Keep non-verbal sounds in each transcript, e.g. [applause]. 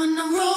I'm on a roll.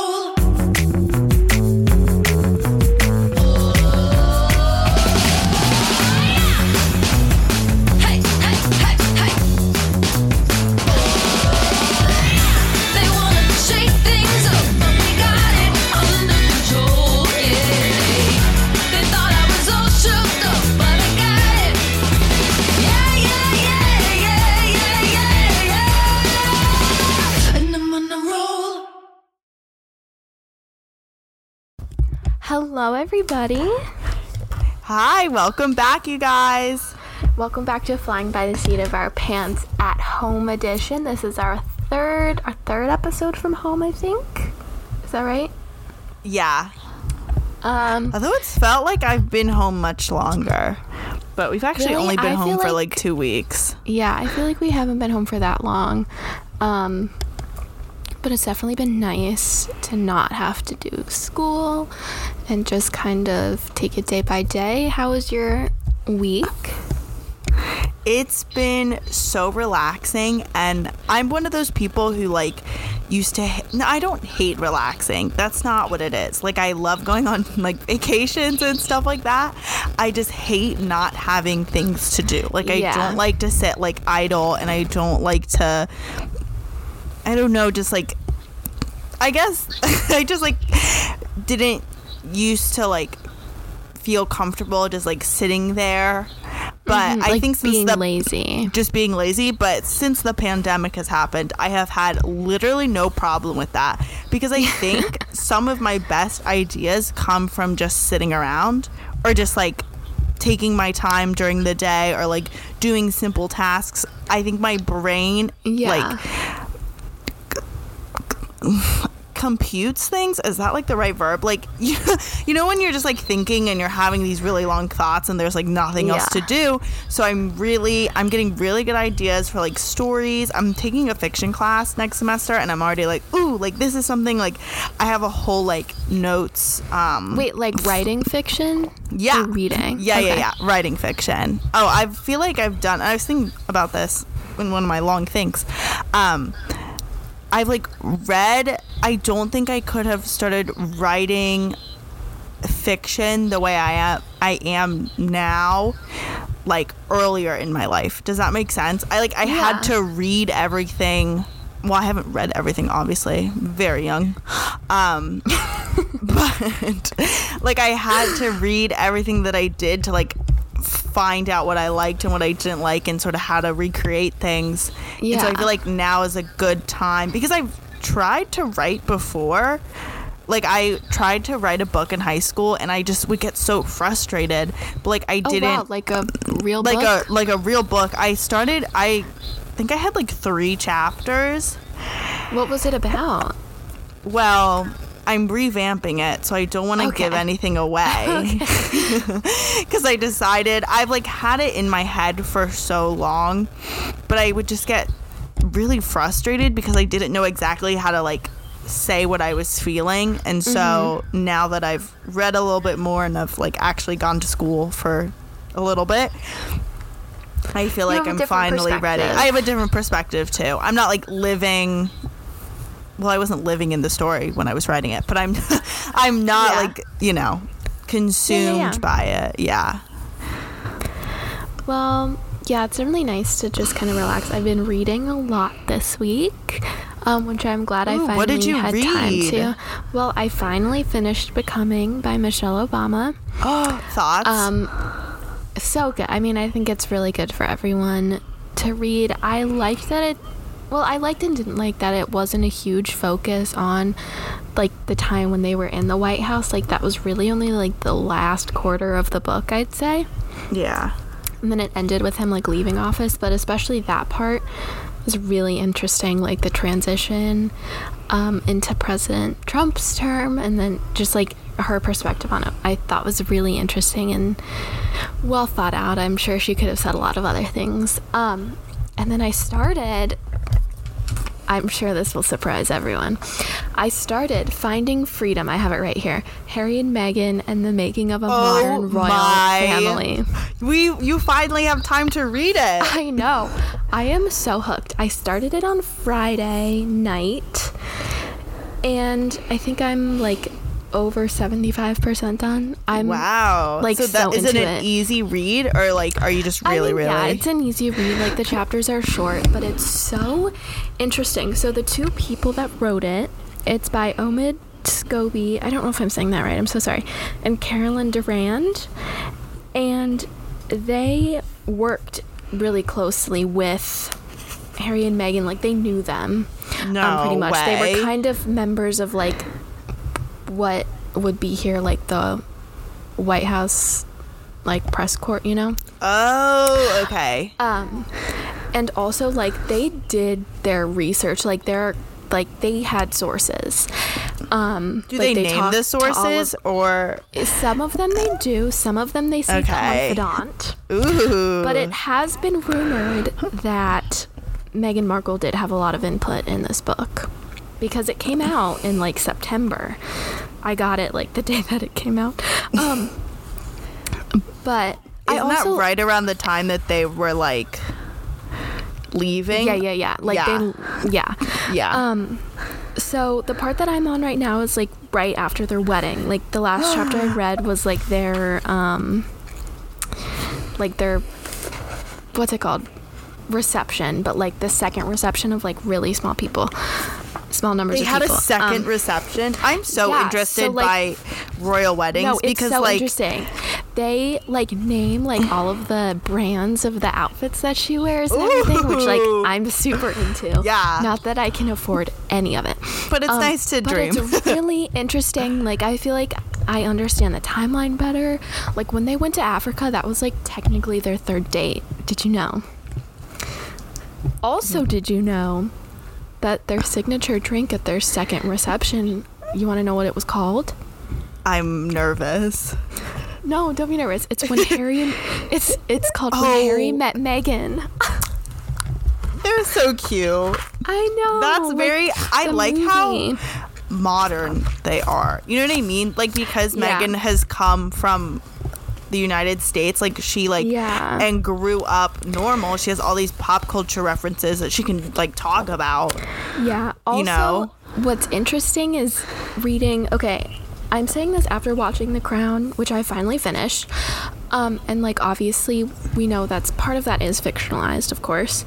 Hello, everybody. Hi, welcome back, you guys. Welcome back to Flying by the Seat of Our Pants at Home edition. This is our third, our third episode from home, I think. Is that right? Yeah. Um, Although it's felt like I've been home much longer, but we've actually Really? only been I home for like- like two weeks. yeah, I feel like we haven't been home for that long. Um, but it's definitely been nice to not have to do school and just kind of take it day by day. How was your week? It's been so relaxing, and I'm one of those people who like used to. Ha- no, I don't hate relaxing. That's not what it is. Like I love going on [laughs] like vacations and stuff like that. I just hate not having things to do. Like I Yeah. don't like to sit like idle, and I don't like to. I don't know, just like I guess [laughs] I just like didn't used to like feel comfortable just like sitting there. But Mhm, I like think since being the lazy. just being lazy, but since the pandemic has happened, I have had literally no problem with that because I [laughs] think some of my best ideas come from just sitting around or just like taking my time during the day or like doing simple tasks. I think my brain Yeah. like [sighs] computes things? Is that like the right verb? Like [laughs] you, you know when you're just like thinking and you're having these really long thoughts and there's like nothing else to do? So i'm really i'm getting really good ideas for like stories. I'm taking a fiction class next semester and i'm already like ooh like this is something like i have a whole like notes um Wait, like [laughs] writing fiction? yeah. Or reading? yeah yeah Okay. yeah. Writing fiction. Oh i feel like i've done i was thinking about this in one of my long things um i've like read i don't think i could have started writing fiction the way i am i am now like earlier in my life. Does that make sense? I like i Yeah. had to read everything. Well i haven't read everything obviously. Very young. Um [laughs] [laughs] but like I had to read everything that I did to like find out what I liked and what I didn't like and sort of how to recreate things. And so I feel like now is a good time because I've tried to write before. Like I tried to write a book in high school and I just would get so frustrated. But like I Oh, didn't wow, like a real like book? a like a real book. I started I think I had like 3 chapters. what was it about? Well, I'm revamping it, so I don't want to Okay. give anything away. [laughs] Because [laughs] I decided I've like had it in my head for so long, but I would just get really frustrated because I didn't know exactly how to like say what I was feeling. And so Mm-hmm. now that I've read a little bit more and I've like actually gone to school for a little bit, I feel You like I'm finally ready. I have a different perspective too. I'm not like living well, I wasn't living in the story when I was writing it, but I'm [laughs] I'm not Yeah. like, you know, consumed yeah. by it. Yeah. Well, yeah, it's really nice to just kind of relax. I've been reading a lot this week, um, which I'm glad I finally what did you had time to. Well, I finally finished Becoming by Michelle Obama. Oh, thoughts? Um, so good. I mean, I think it's really good for everyone to read. I like that it. Well, I liked and didn't like that it wasn't a huge focus on like the time when they were in the White House. Like that was really only like the last quarter of the book, I'd say. yeah. And then it ended with him like leaving office, but especially that part was really interesting, like the transition um, into President Trump's term, and then just like her perspective on it. I thought was really interesting and well thought out. I'm sure she could have said a lot of other things. Um, and then I started. I'm sure this will surprise everyone. I started Finding Freedom. I have it right here. Harry and Meghan and the Making of a oh Modern Royal my. Family. We you finally have time to read it. [laughs] I know. I am so hooked. I started it on Friday night and I think I'm like over 75% done. I'm wow. like, so that so is it an it. easy read or like are you just I really mean, really? Yeah, it's an easy read. Like the chapters are short, but it's so interesting. So the two people that wrote it, it's by Omid Scobie. I don't know if I'm saying that right. I'm so sorry. And Carolyn Durand, and they worked really closely with Harry and Meghan. Like they knew them. no um, pretty much. They were kind of members of like what would be here, like the White House, like press court. You know. Oh, okay. Um, and also like they did their research. Like they're like they had sources. Um, Do like, they, name the all of- sources or some of them they do. Some of them they say Okay. confidant. ooh? But it has been rumored that Meghan Markle did have a lot of input in this book because it came out in like September. I got it like the [laughs] day that it came out. Um, but I Isn't also that right around the time that they were like leaving? yeah yeah yeah like Yeah. they yeah Yeah. um so the part that i'm on right now is like right after their wedding like the last [gasps] chapter i read was like their um like their what's it called reception but like the second reception of like really small people small numbers they had a second Um, reception. I'm so yeah, interested so, like- by royal weddings no, it's because so like interesting. They like name like all of the brands of the outfits that she wears and everything, which like I'm super into. Yeah. Not that I can afford any of it. But it's Um, nice to but dream. it's [laughs] really interesting. Like I feel like I understand the timeline better. Like when they went to Africa, that was like technically their third date. Did you know? Also, did you know that their signature drink at their second reception? You want to know what it was called? I'm nervous. No, don't be nervous. It's when [laughs] Harry and it's it's called when Oh. Harry met Megan. [laughs] They're so cute. I know. That's like, very I like movie. how modern they are. You know what I mean? Like because Yeah. Megan has come from the United States, like she like Yeah. and grew up normal. She has all these pop culture references that she can like talk about. Yeah. Also, you know? what's interesting is reading. Okay, I'm saying this after watching The Crown, which I finally finished. Um, and like obviously, we know that's part of that is fictionalized, of course,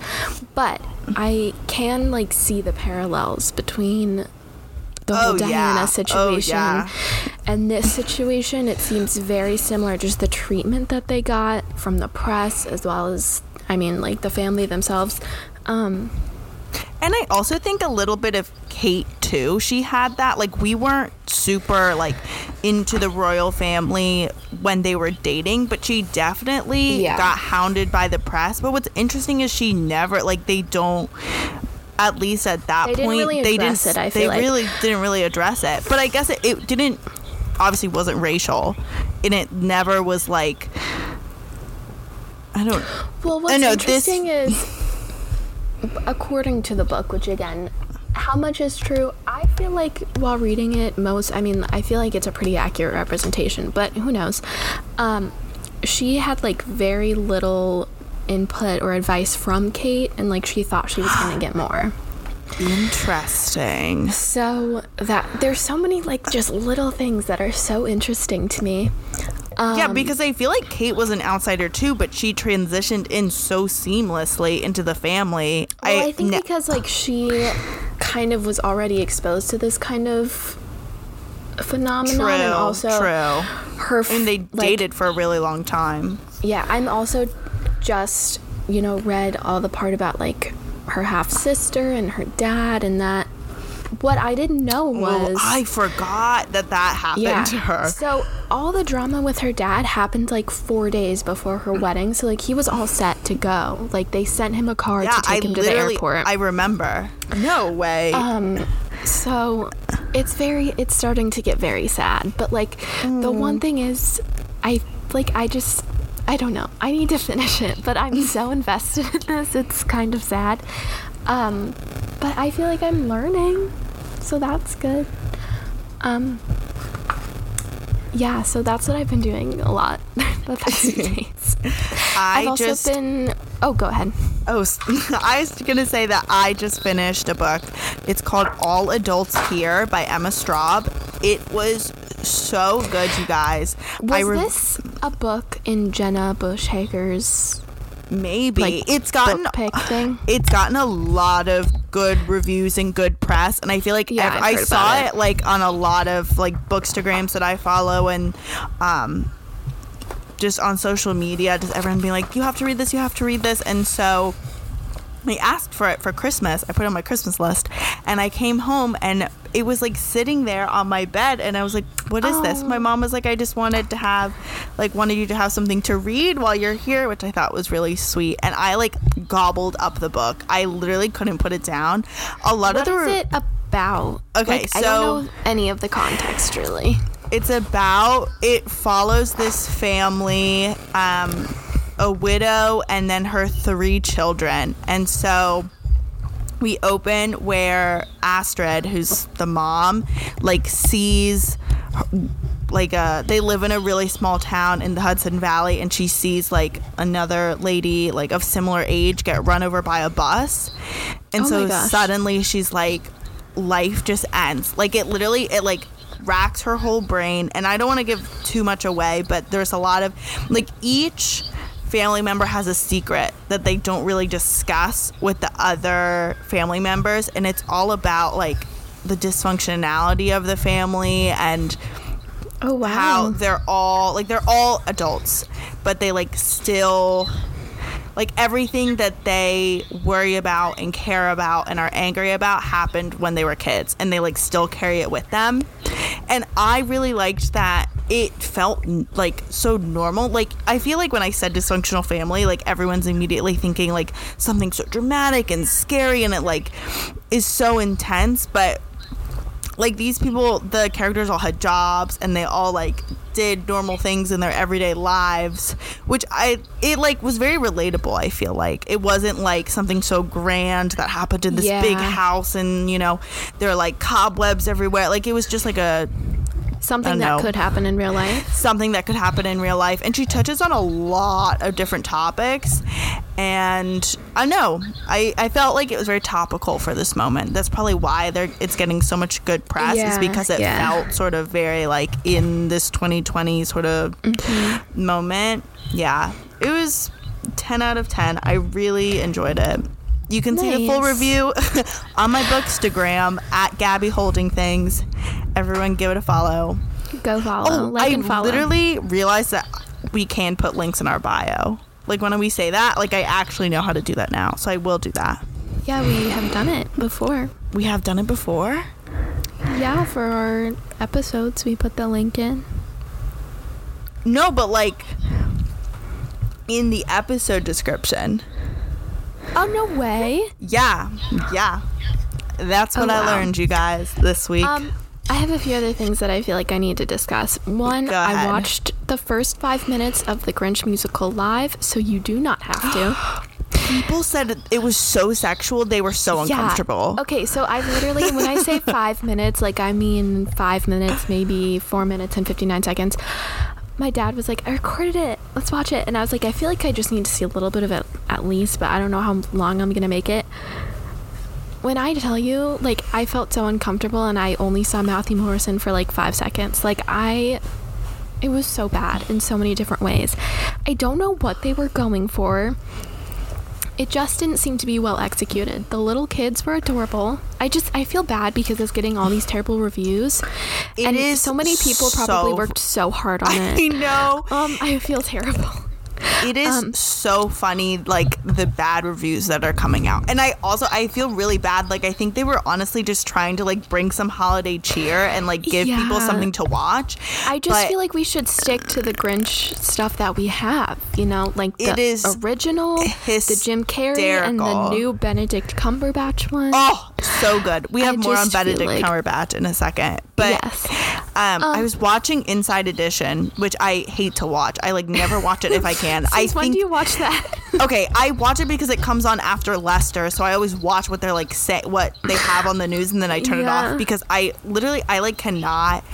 but I can like see the parallels between the whole Oh, Diana yeah. Oh, situation yeah. and this situation. It seems very similar, just the treatment that they got from the press as well as, I mean, like the family themselves. Um, And I also think a little bit of Kate too. She had that like we weren't super like into the royal family when they were dating, but she definitely Yeah. got hounded by the press. But what's interesting is she never like they don't at least at that They didn't point really they didn't it, I they like. really didn't really address it. But I guess it, it didn't obviously wasn't racial and it never was like I don't Well, what's know, this- interesting is, according to the book, which again, how much is true? I feel like while reading it, most, I mean, I feel like it's a pretty accurate representation, but who knows? Um, she had like very little input or advice from Kate, and like she thought she was gonna get [gasps] more. interesting. So that there's so many like just little things that are so interesting to me. Um, Yeah, because I feel like Kate was an outsider too, but she transitioned in so seamlessly into the family. Well, I, think ne- because like she kind of was already exposed to this kind of phenomenon, true, and also true. her. f- And they like, dated for a really long time. Yeah, I'm also just you know read all the part about like her half sister and her dad, and that. What I didn't know was I forgot that that happened yeah. to her. So all the drama with her dad happened like four days before her wedding. So like he was all set to go. Like they sent him a car yeah, to take I him to the airport. I remember. No way. Um, so it's very, it's starting to get very sad. But like, the Mm. one thing is, I like, I just, I don't know. I need to [laughs] finish it, but I'm so invested in this. It's kind of sad. Um, but I feel like I'm learning, so that's good. Um, yeah, so that's what I've been doing a lot [laughs] the past few [laughs] days. I I've also just been. Oh, go ahead. Oh, [laughs] I was gonna say that I just finished a book. It's called All Adults Here by Emma Straub. It was so good, you guys. Was I re- this a book in Jenna Bush Hager's maybe like it's gotten pick thing? [sighs] it's gotten a lot of good reviews and good press and i feel like Yeah, ev- i saw it. it. like on a lot of like bookstagrams that i follow and um just on social media just everyone being like you have to read this you have to read this and so I asked for it for Christmas. I put it on my Christmas list, and I came home and it was like sitting there on my bed, and I was like, "What is this?" Oh. My mom was like, "I just wanted to have, like, wanted you to have something to read while you're here," which I thought was really sweet. And I like gobbled up the book. I literally couldn't put it down. A lot What of the is re- it about? Okay, Like, I so- don't know any of the context really. It's about it follows this family um a widow and then her three children. And so we open where astrid who's the mom like sees like uh they live in a really small town in the hudson valley and she sees like another lady like of similar age get run over by a bus. And Oh so suddenly she's like life just ends. Like it literally it like racks her whole brain and i don't want to give too much away but there's a lot of like each family member has a secret that they don't really discuss with the other family members and it's all about like the dysfunctionality of the family and Oh wow. how they're all like they're all adults but they like still like everything that they worry about and care about and are angry about happened when they were kids and they like still carry it with them. And i really liked that it felt like so normal. Like i feel like when i said dysfunctional family like everyone's immediately thinking like something so dramatic and scary and it like is so intense but like these people the characters all had jobs and they all like did normal things in their everyday lives which i it like was very relatable i feel like. It wasn't like something so grand that happened in this big house and you know there are like cobwebs everywhere. Like it was just like a Something that know. could happen in real life. [laughs] something that could happen in real life and she touches on a lot of different topics and i know i i felt like it was very topical for this moment that's probably why they're it's getting so much good press is because it yeah. felt sort of very like in this 2020 sort of Mm-hmm. moment yeah it was 10 out of 10 i really enjoyed it you can see the full review [laughs] on my bookstagram at gabby holding things everyone give it a follow Go follow. Oh, like I and follow. literally realized that we can put links in our bio. Like when we say that, like I actually know how to do that now, so I will do that. Yeah, we have done it before. We have done it before. Yeah, for our episodes, we put the link in. No, but like in the episode description. Oh no way. Yeah, yeah. That's Oh, what I learned, you guys, this week. Um, I have a few other things that I feel like I need to discuss. One, I watched the first five minutes of the Grinch musical live, so you do not have to. [gasps] People said it- it was so sexual; they were so uncomfortable. Okay, so I literally, when I say [laughs] five minutes, like I mean five minutes, maybe four minutes and 59 seconds. My dad was like, I recorded it. Let's watch it. And I was like, I feel like I just need to see a little bit of it at least, but I don't know how long I'm going to make it. When I tell you, like, I felt so uncomfortable and I only saw Matthew Morrison for like five seconds. Like, I. It was so bad in so many different ways. I don't know what they were going for it just didn't seem to be well executed. The little kids were adorable. I just I feel bad because it's getting all these terrible reviews. It and is so many people probably worked so hard on [laughs] it. I know. Um, I feel terrible. It is Um, so funny, like the bad reviews that are coming out, and I also I feel really bad. Like I think they were honestly just trying to like bring some holiday cheer and like give people something to watch. I just But feel like we should stick to the Grinch stuff that we have. You know, like the It is original, the Jim Carrey, and the new Benedict Cumberbatch one. Oh, so good. We I have more on Benedict like- Cumberbatch in a second. But Yes. um, I was watching Inside Edition, which I hate to watch. I like never watch it if I can. [laughs] I Since when think do you watch that? [laughs] okay, I watch it because it comes on after Lester, so I always watch what they're like say what they have on the news, and then I turn it off because I literally I like cannot.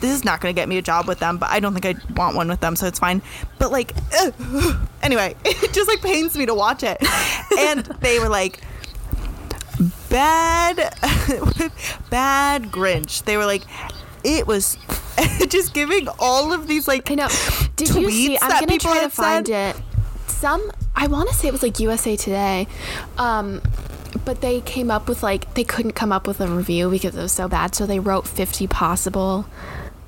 This is not going to get me a job with them, but I don't think I want one with them, so it's fine. But like, [laughs] anyway, [laughs] it just like pains me to watch it, and they were like. Bad, bad Grinch. They were like, it was [laughs] just giving all of these like I know. Did you see? tweets I'm gonna try to find said. it. Some I want to say it was like USA Today, um, but they came up with like they couldn't come up with a review because it was so bad, so they wrote 50 possible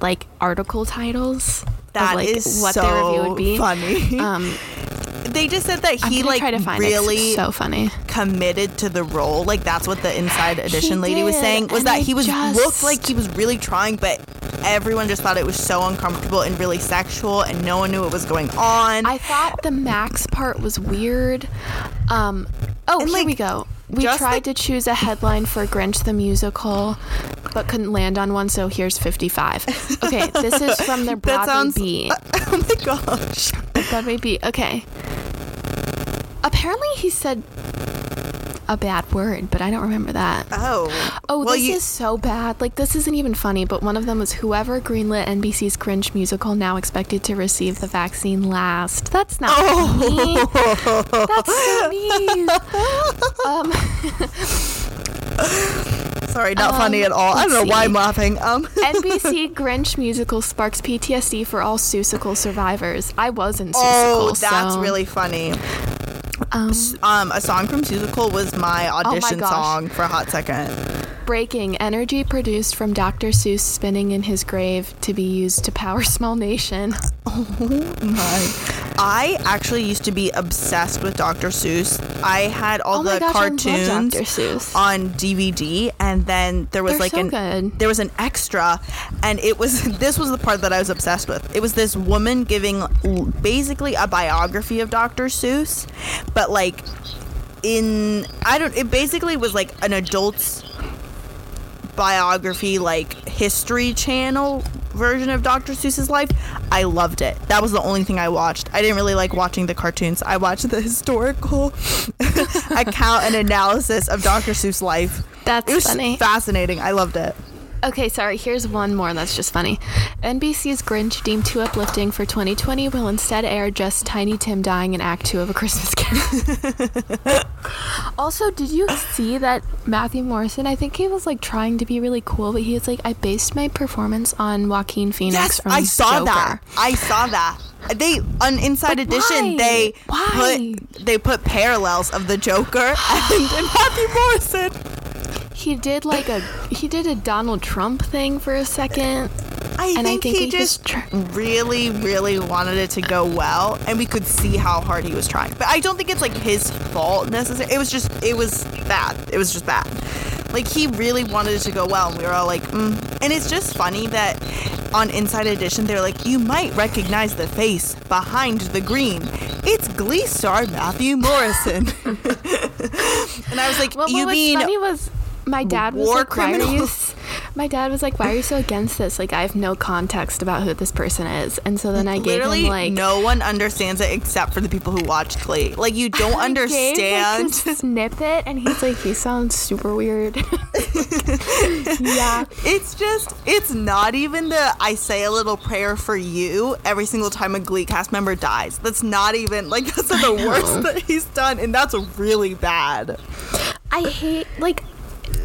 like article titles That of like is what so their review would be. funny. Um, [laughs] they just said that he like try to find really it's so funny. committed to the role. Like that's what the Inside Edition lady was saying was and that I he was just- looked like he was really trying, but everyone just thought it was so uncomfortable and really sexual, and no one knew what was going on. I thought the Max part was weird. Um, oh, And, here like, we go. We tried to choose a headline for Grinch the musical, but couldn't land on one, so here's 55. Okay, this is [laughs] from the That Broadway sounds- Bee. [laughs] oh my gosh. The Broadway Bee. Okay. Apparently, he said a bad word, but I don't remember that. Oh. Oh, well, this you, is so bad. Like, this isn't even funny, but one of them was whoever greenlit NBC's Grinch musical now expected to receive the vaccine last. That's not funny. [laughs] That's so mean. [laughs] Um, Sorry, not funny at all. I don't know let's why. I'm laughing. Um. [laughs] NBC Grinch musical sparks PTSD for all Seussical survivors. I was in Seussical, Oh, that's so, really funny. Um, Um, a song from Seussical was my audition Oh gosh. song for a hot second. Breaking energy produced from Dr. Seuss spinning in his grave to be used to power [laughs] small nation. Oh my. I actually used to be obsessed with Dr. Seuss. I had all Oh the gosh, cartoons on DVD, and then there was They're like so an good. there was an extra, and it was [laughs] this was the part that I was obsessed with. It was this woman giving basically a biography of Dr. Seuss, but like in I don't. It basically was like an adult's biography like history channel version of Dr. Seuss's life. I loved it. That was the only thing I watched. I didn't really like watching the cartoons. I watched the [laughs] historical [laughs] account and analysis of Dr. Seuss' life. That's It was funny. fascinating. I loved it. Okay, sorry, here's one more that's just funny. NBC's Grinch, deemed too uplifting for 2020, will instead air just Tiny Tim dying in Act 2 of A Christmas [laughs] Carol. [laughs] also, did you see that Matthew Morrison, I think he was like trying to be really cool, but he was like, I based my performance on Joaquin Phoenix Yes, from I saw Joker. that. I saw that. They on Inside But Edition why? they Why? put they put parallels of the Joker [gasps] and, and [laughs] Matthew Morrison. He did like a [sighs] he did a Donald Trump thing for a second. I And I think, think he he just tr- really, really wanted it to go well, and we could see how hard he was trying. But I don't think it's like his fault necessarily. It was just, it was bad. It was just bad. Like he really wanted it to go well, and we were all like, mm. and it's just funny that on Inside Edition they're like, you might recognize the face behind the green. It's Glee star Matthew Morrison. [laughs] [laughs] and I was like, Well, you what mean was funny was my dad was war like, "Why are you?" My dad was like, "Why are you so against this? Like, I have no context about who this person is." And so then I gave literally him like no one understands it except for the people who watch Glee. Like you don't I gave, like, understand. snippet, and he's like, "He sounds super weird." [laughs] yeah, It's just, it's not even the I say a little prayer for you every single time a Glee cast member dies. That's not even, like, that's the worst that he's done, and that's really bad. I hate like.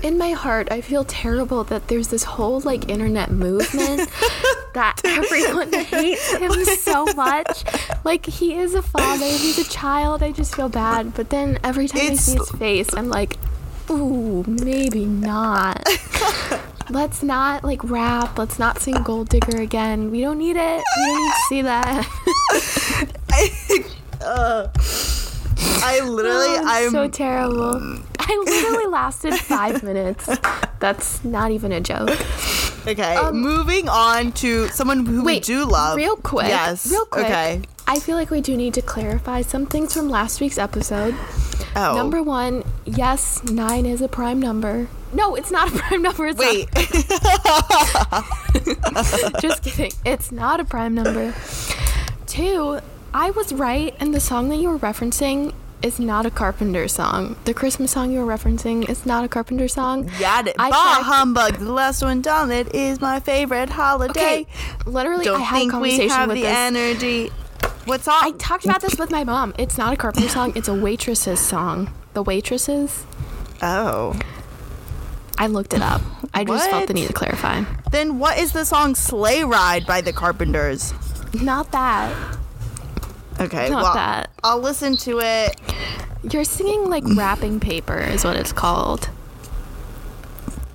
In my heart, I feel terrible that there's this whole like internet movement [laughs] that everyone hates him so much. Like he is a father, he's a child. I just feel bad. But then every time It's- I see his face, I'm like, ooh, maybe not. [laughs] Let's not like rap. Let's not sing Gold Digger again. We don't need it. We don't need to see that. [laughs] uh, I [laughs] literally, Oh, I'm. so terrible. I literally lasted five minutes. That's not even a joke. okay, moving on to someone who we Um, do love. Real quick. Yes. Real quick. Okay. I feel like we do need to clarify some things from last week's episode. Oh. Number one, yes, nine is a prime number. No, it's not a [laughs] prime number. It's Wait. Not, [laughs] just kidding. It's not a prime number. Two, I was right, and the song that you were referencing is not a Carpenter song. The Christmas song you were referencing is not a Carpenter song. Yeah, it. I Bah tried- humbug. The last one down. It is my favorite holiday. Okay, literally, Don't I had a think we have with the this. energy. What song? I talked about this with my mom. It's not a Carpenter song. It's a Waitresses song. The Waitresses. oh. I looked it up. I just felt the need to clarify. Then what is the song "Sleigh Ride" by the Carpenters? Not that. Okay, Not well, that. I'll listen to it. You're singing like wrapping paper is what it's called.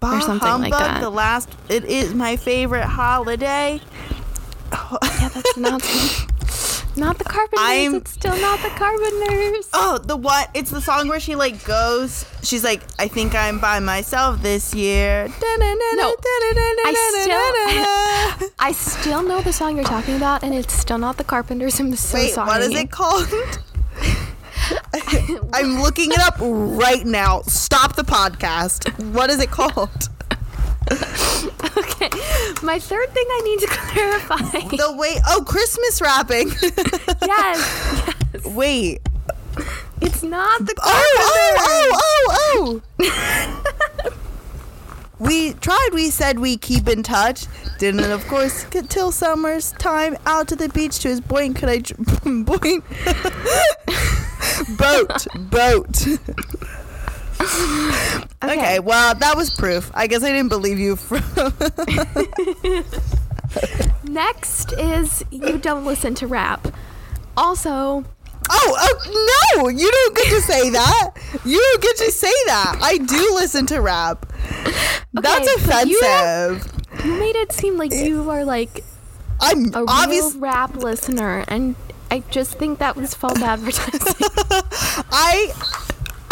Bah something like that. The last. It is my favorite holiday. Yeah, that's not [laughs] [laughs] not the Carpenters. I'm- it's still not the Carpenters. [laughs] Oh, the what? It's the song where she like goes. She's like, I think I'm by myself this year. No, I still, [laughs] I still know the song you're talking about, and it's still not the Carpenters. I'm so Wait, sorry. what is it called? [laughs] I'm looking it up right now. Stop the podcast. What is it called? [laughs] My third thing I need to [laughs] clarify. The wait. Oh, Christmas wrapping. [laughs] yes, yes. wait. it's not the Oh, oh, oh, oh, oh. we tried. We said we keep in touch. Didn't, of course, get till summer's time out to the beach to his boing. Could I boing? boat, boat. [laughs] okay. well, that was proof. I guess I didn't believe you. From [laughs] Next is you don't listen to rap. Also, oh, oh no! You don't get to say that. You don't get to say that. I do listen to rap. That's Okay, you- offensive. you made it seem like you are like I'm a obvious. real rap listener, and I just think that was false [laughs] advertising. I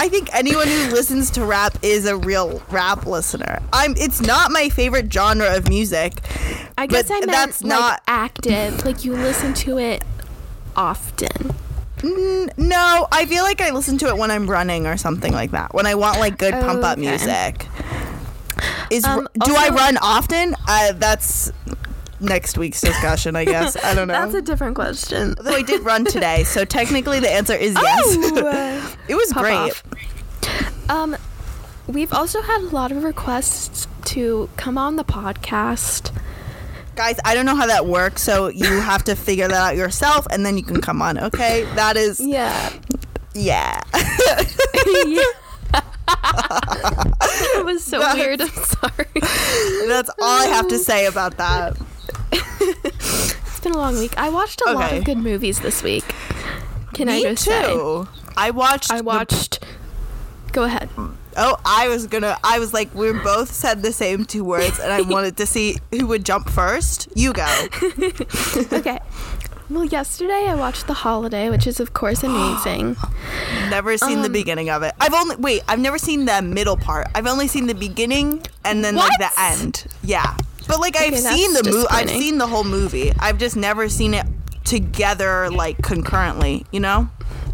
I think anyone who listens to rap is a real rap listener. I'm it's not my favorite genre of music. I guess I meant that's like not- active, like you listen to it often. N- no, I feel like I listen to it when I'm running or something like that. When I want like good pump up music. Is Um, do I run often? Uh, that's next week's discussion, I guess. I don't [laughs] know. That's a different question. Although I did run today, so technically the answer is yes. Oh, [laughs] it was great. off. Um, we've also had a lot of requests to come on the podcast. Guys, I don't know how that works, so you [laughs] have to figure that out yourself and then you can come on, okay? That is Yeah. yeah. yeah. it was so weird. I'm sorry. That's all I have to say about that. [laughs] It's been a long week. I watched a lot of good movies this week. Can I Me just too. say? I watched I the- watched. Go ahead. Oh, I was gonna. I was like, we both said the same two words, and I [laughs] wanted to see who would jump first. You go. [laughs] Okay. Well, yesterday I watched The Holiday, which is of course amazing. [gasps] Never seen the Um, beginning of it. I've only wait. I've never seen the middle part. I've only seen the beginning and then like the end. Yeah, but like I've seen the movie. I've seen the whole movie. I've just never seen it together like concurrently. You know?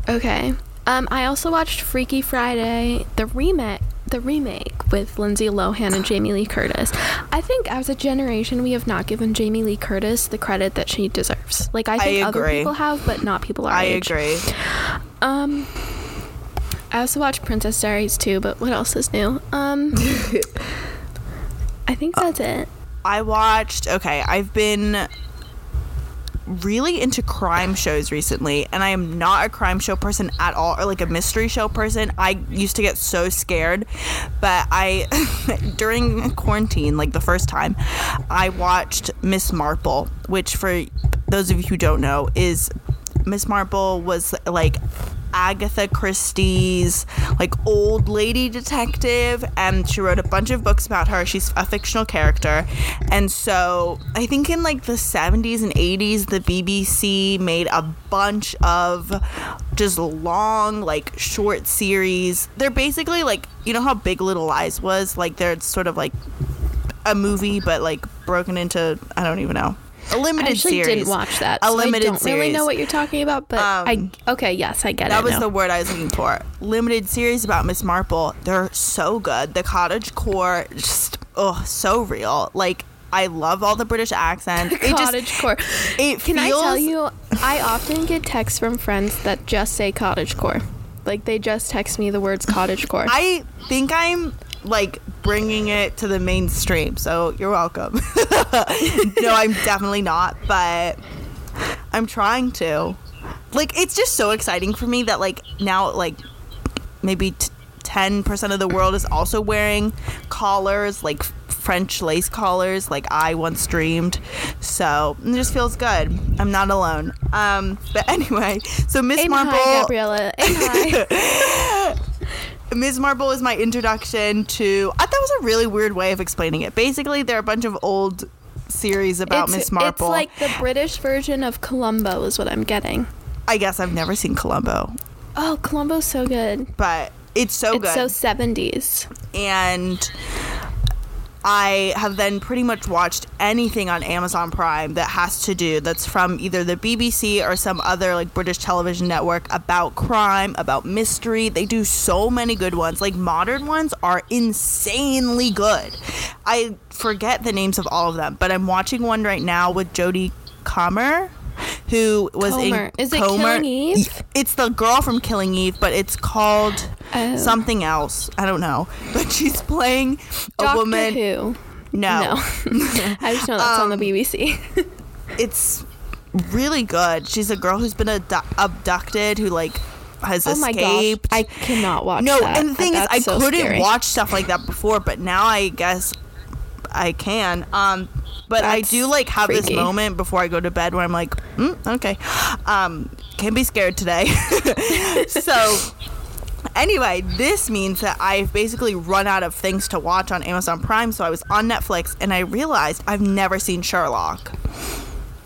Okay. Um, I also watched Freaky Friday, the remake, the remake with Lindsay Lohan and Jamie Lee Curtis. I think as a generation, we have not given Jamie Lee Curtis the credit that she deserves. Like I think other people have, but not people our I age. agree. Um, I also watched Princess Diaries too, but what else is new? Um, [laughs] I think that's it. I watched. Okay, I've been really into crime shows recently, and I am not a crime show person at all, or like a mystery show person. I used to get so scared, but I [laughs] during quarantine, like the first time, I watched Miss Marple, which for those of you who don't know is Miss Marple was like Agatha Christie's like old lady detective and she wrote a bunch of books about her. She's a fictional character. And so I think in like the 70s and 80s the BBC made a bunch of just long like short series. They're basically like you know how Big Little Lies was? Like they're sort of like a movie but like broken into I don't even know. A limited I actually series. didn't watch that. A so limited I don't really know what you're talking about, but Um, I okay, yes, I get That it. That was now. the word I was looking for. Limited series about Miss Marple. They're so good. The cottage core, just oh, so real. Like I love all the British accents. [laughs] It just cottage core. [laughs] it Can I tell you? I often get texts from friends that just say cottage core. Like they just text me the words cottage core. I think I'm like bringing it to the mainstream, so you're welcome. [laughs] no, I'm definitely not, but I'm trying to. Like, it's just so exciting for me that like now, like maybe t- 10% of the world is also wearing collars, like French lace collars, like I once dreamed. So it just feels good. I'm not alone. Um, but anyway, so Miss Marple. hi, Gabriella. Hi. Ms. Marple is my introduction to. I thought it was a really weird way of explaining it. Basically, there are a bunch of old series about Miss Marple. It's like the British version of Columbo, is what I'm getting. I guess I've never seen Columbo, Oh, Columbo's so good. but it's so it's good. so 70s. and I have then pretty much watched anything on Amazon Prime that has to do that's from either the BBC or some other like British television network about crime, about mystery. They do so many good ones. Like modern ones are insanely good. I forget the names of all of them, but I'm watching one right now with Jodie Comer. Who was Comer. in Is it Comer- Killing Eve? It's the girl from Killing Eve, but it's called Oh. something else. I don't know. [laughs] But she's playing a Doctor woman. Who? No, No. [laughs] I just know that's on Um, the BBC. [laughs] it's really good. She's a girl who's been abdu- abducted, who like has oh escaped. I cannot watch no, that. and the thing is, That's I so couldn't scary. watch stuff like that before, but now I guess I can. Um, but I do like have this moment before I go to bed where I'm like, mm, okay, um, can't be scared today. [laughs] so anyway, this means that I've basically run out of things to watch on Amazon Prime. So I was on Netflix and I realized I've never seen Sherlock.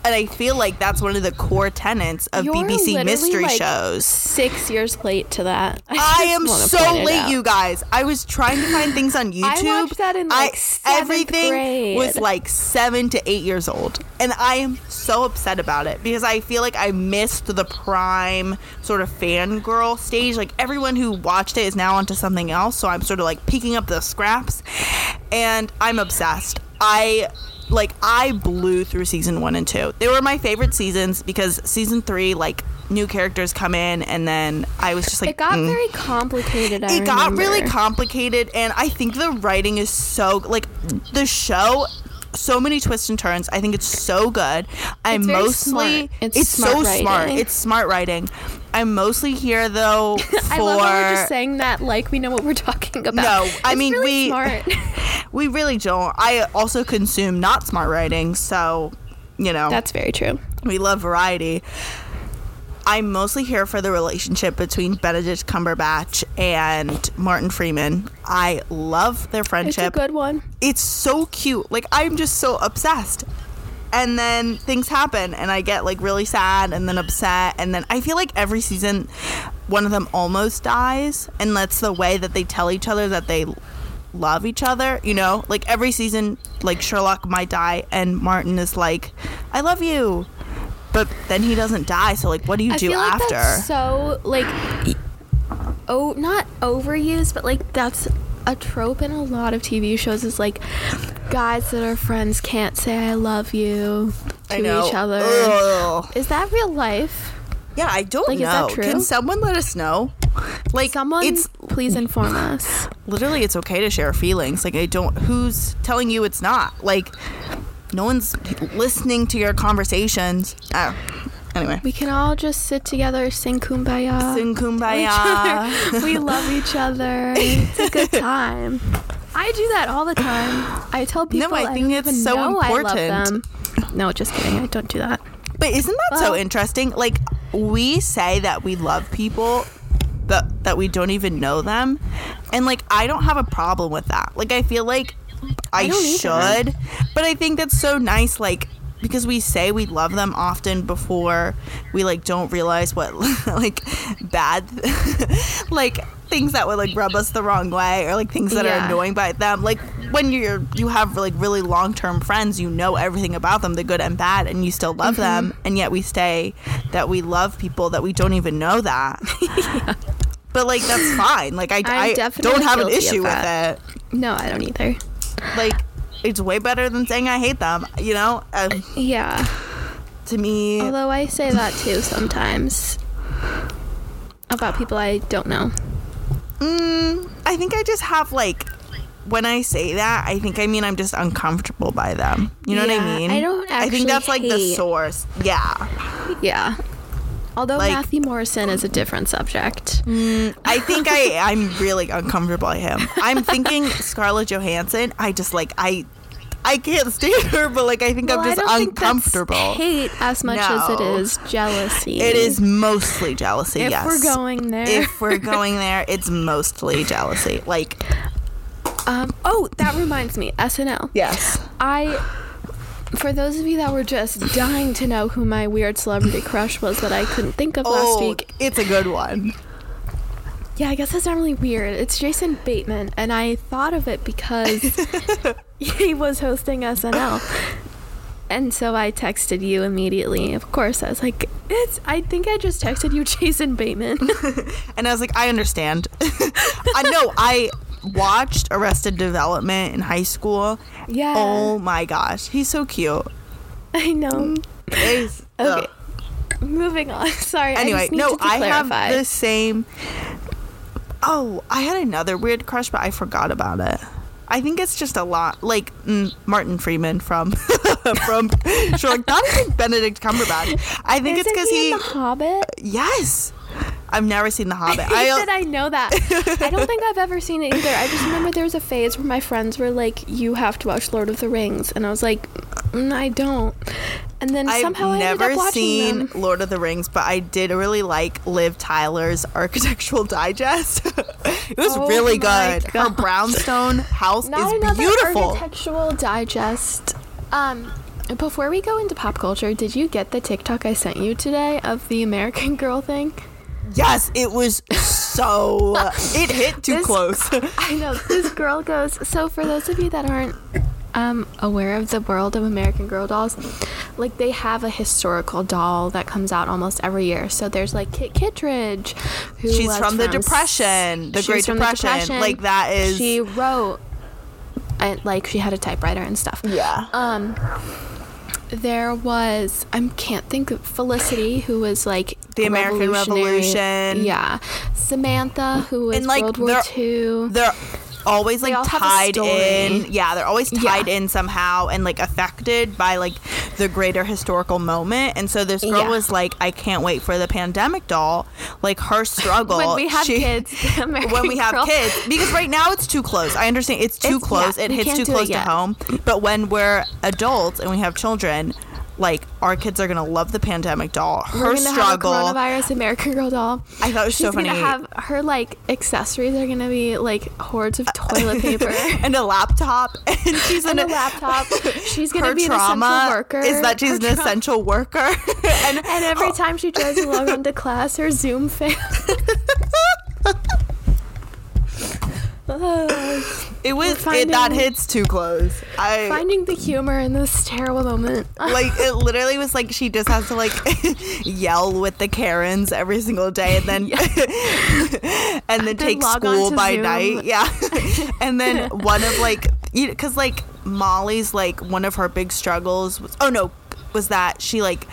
And I feel like that's one of the core tenets of You're BBC mystery like, shows. Six years late to that. [laughs] I just am so late, you guys. I was trying to find things on YouTube. [laughs] I watched that in, like, seventh everything grade. was like seven to eight years old, and I am so upset about it because I feel like I missed the prime sort of fangirl stage. Like everyone who watched it is now onto something else, so I'm sort of like picking up the scraps, and I'm obsessed. I like I blew through season one and two. They were my favorite seasons because season three, like new characters come in, and then I was just like, It got mm. very complicated. I it got really complicated and i think the writing is so like the show so many twists and turns i think it's so good i'm It's mostly smart. It's so smart smart writing. it's smart writing i'm mostly here though for [laughs] I love how we're just saying that like we know what we're talking about. No, I It's mean, really we- smart. [laughs] we really don't i also consume not smart writing so you know That's very true. we love variety. I'm mostly here for the relationship between Benedict Cumberbatch and Martin Freeman. I love their It's a friendship. good one. it's so cute. Like I'm just so obsessed. And then things happen and I get like really sad and then upset and then I feel like every season one of them almost dies and that's the way that they tell each other that they love each other, you know? Like every season like Sherlock might die and Martin is like I love you. But then he doesn't die, so like what do you I do feel like after? that's so like oh not overused, but like that's a trope in a lot of TV shows is like guys that are friends can't say I love you to each other. Ugh. Is that real life? Yeah, I don't Like, is know. that true? Can someone let us know? Like Someone it's please inform us. literally it's okay to share feelings like i don't who's telling you it's not like no one's listening to your conversations oh. anyway We can all just sit together, sing kumbaya. sing kumbaya [laughs] we love each other. It's a good time. I do that all the time. I tell people I I, think it's so know I love important. No, just kidding. I don't do that. but isn't that so interesting like we say that we love people but that we don't even know them and like i don't have a problem with that like i feel like i, I don't either. should but i think that's so nice like because we say we love them often before we like don't realize what [laughs] like bad [laughs] like things that would like rub us the wrong way or like things that are annoying by them like when you're you have like really long-term friends you know everything about them the good and bad and you still love them Mm-hmm. and yet we say that we love people that we don't even know that [laughs] but like that's fine like i, I'm I don't have an issue with that. it No, I don't either. Like it's way better than saying I hate them. You know, um, Yeah. to me, Although I say that too sometimes about people I don't know. mm, I think I just have like. When I say that, I think I mean I'm just uncomfortable by them. You know what I mean? I don't I think that's like the source. Yeah. Yeah. Although Like- Matthew Morrison is a different subject. I think I I'm really uncomfortable by him. I'm thinking Scarlett Johansson. I just like I I can't stand her, but like I think Well, I'm just don't think that's uncomfortable. hate as much as it is jealousy. It is mostly jealousy. If yes. we're going there. if we're [laughs] going there, it's mostly jealousy. Like um, oh, that reminds me. SNL. yes, I, for those of you that were just dying to know who my weird celebrity crush was that I couldn't think of last oh, week, it's a good one. yeah, I guess that's not really weird. It's Jason Bateman, and I thought of it because [laughs] he was hosting SNL. And so I texted you immediately. Of course, I was like, "It's." I think I just texted you, [laughs] Jason Bateman. [laughs] And I was like, I understand. I know. I watched Arrested Development in high school. yeah, Oh my gosh, he's so cute. I know. He's- Okay, ugh. moving on. [laughs] Sorry. I anyway, just no, I clarify. have the same. Oh, I had another weird crush, but I forgot about it. I think it's just a lot, like mm, Martin Freeman from [laughs] from [laughs] Sherlock. Not even Benedict Cumberbatch. I think it's Isn't because he, he. in The Hobbit. yes, I've never seen The Hobbit. [laughs] I I, said I know that. I don't think I've ever seen it either. I just remember there was a phase where my friends were like, "You have to watch Lord of the Rings," and I was like, mm, "I don't." And then I've somehow I never ended up watching seen them. Lord of the Rings, but I did really like Liv Tyler's [laughs] Architectural Digest. it was Oh really good. Her brownstone house Not is another beautiful. architectural digest. Um, before we go into pop culture, did you get the TikTok I sent you today of the American [laughs] Girl thing? Yes, it was so. [laughs] it hit too This- close. [laughs] I know this girl goes. So for those of you that aren't um, aware of the world of American Girl dolls, like they have a historical doll that comes out almost every year. So there's like Kit Kittredge, who She's was from the Depression, the Great from Depression. Like, that is- She wrote, and like she had a typewriter and stuff. yeah. Um, there was I can't think of Felicity, who was like The American Revolution. Yeah, Samantha, who was And, like, World War Two. They're always like all have a tied in. Yeah, they're always tied Yeah. in somehow and like affected by like the greater historical moment. And so this girl Yeah. was like, I can't wait for the pandemic doll. Like her struggle. when we have she- kids, [laughs] when we have Girl- kids because right now it's too close i understand it's too It's- close yeah, it hits too close to home but when we're adults and we have children like our kids are gonna love the pandemic doll her We're gonna struggle have a coronavirus American Girl doll. I thought it was She's so funny. She's gonna have her like accessories are gonna be like hordes of toilet [laughs] paper and a laptop [laughs] and she's and in a laptop. She's gonna her be an essential trauma worker. is that she's Her an tra- essential worker [laughs] and And every oh. time she tries to log on to class, her Zoom fails. It was finding- it, that hits too close i Finding the humor in this terrible moment. [laughs] like it literally was like she just has to like [laughs] yell with the Karens every single day and then [laughs] and then Then take school by Zoom. night yeah and then one of like you because like Molly's like one of her big struggles was oh no was that she like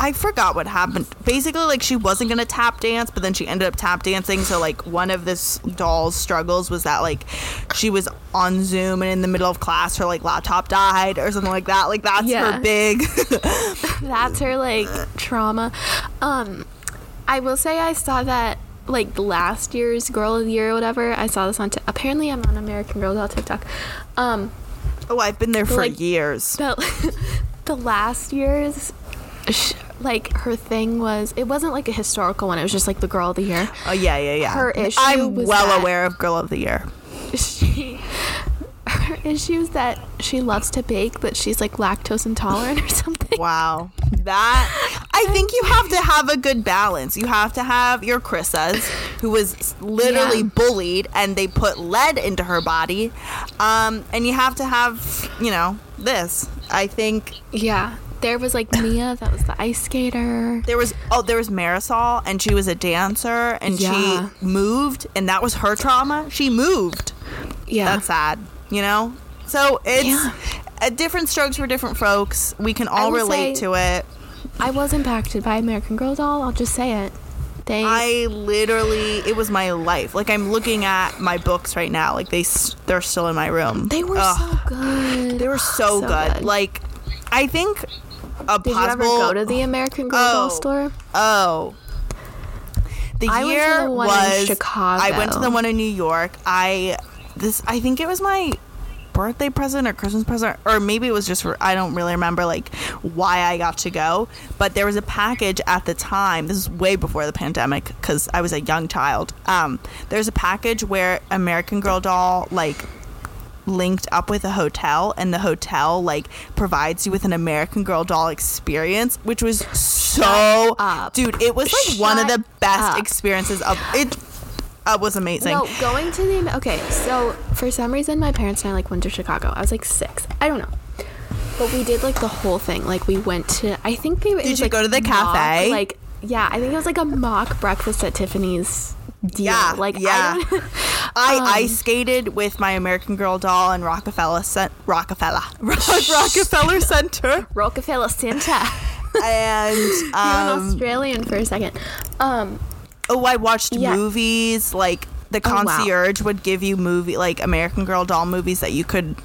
I forgot what happened. Basically, like she wasn't gonna tap dance, but then she ended up tap dancing. So like one of this doll's struggles was that like she was on Zoom and in the middle of class her like laptop died or something like that. Like that's Yeah. her big. [laughs] That's her like trauma. Um, I will say I saw that like last year's Girl of the Year or whatever. I saw this on. T- apparently, I'm on American Girl doll TikTok. Um, oh, I've been there for like- years. the [laughs] the last year's. Sh- like her thing was it wasn't like a historical one it was just like the girl of the year Oh yeah, yeah, yeah. Her issue I'm well that- aware of Girl of the Year. she [laughs] her issue is that she loves to bake but she's like lactose intolerant or something [laughs] Wow. That I think you have to have a good balance. You have to have your Chris's, who was literally Yeah. bullied, and they put lead into her body, um, and you have to have, you know, this. I think yeah there was like mia that was the ice skater there was oh there was Marisol, and she was a dancer, and Yeah. she moved, and that was her trauma. She moved. yeah That's sad. You know, So it's Yeah. uh, different strokes for different folks. We can all relate say- to it. I was impacted by American Girl doll. I'll just say it. They I literally, it was my life. Like I'm looking at my books right now. Like they, they're still in my room. they were Ugh. so good. They were so, good. Like, I think a did you ever go to the American Girl doll Oh. store? Oh. The I went to year the one in was Chicago. I went to the one in New York. I this I think it was my birthday present or Christmas present or maybe it was just for I don't really remember like why I got to go, but there was a package at the time. This is way before the pandemic cuz I was a young child. Um there's a package where American Girl doll like linked up with a hotel and the hotel like provides you with an American Girl doll experience which was so dude it was like one of the best up. experiences of it uh, was amazing No, going to the okay. So for some reason, my parents and I like went to Chicago. I was like six. I don't know, but we did like the whole thing. Like we went to. I think they. Did was, you like, go to the mock, cafe? Like yeah, I think it was like a mock breakfast at Tiffany's. Deal. Yeah, like yeah. [laughs] I I um, ice skated with my American Girl doll in Rockefeller Cent- Rockefeller [laughs] Rockefeller Center [laughs] Rockefeller Center. and You're an um, Australian for a second. Um, oh I watched Yeah. movies like the Oh, wow. concierge would give you movie like American Girl doll movies that you could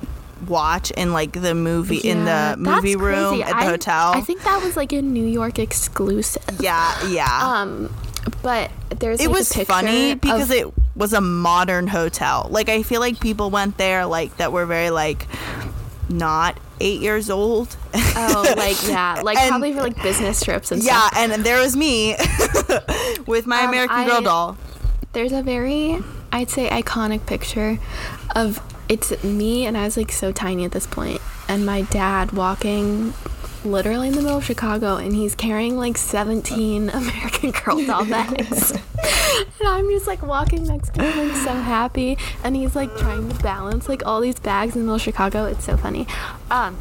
watch in like the movie in the movie room crazy. at the I- hotel I think that was like a New York exclusive. yeah yeah Um, but there's it like, was funny because of- it was a modern hotel. Like I feel like people went there like that were very like not eight years old. Oh, [laughs] like yeah, like And- probably for like business trips and stuff. yeah, stuff. and there was me [laughs] with my Um, American Girl doll. There's a very, I'd say, iconic picture of it's me, and I was like so tiny at this point, and my dad walking literally in the middle of Chicago, and he's carrying like 17 [laughs] American Girl doll bags. [laughs] and I'm just like walking next to him, like so happy, and he's like trying to balance like all these bags in the middle of Chicago. It's so funny. Um,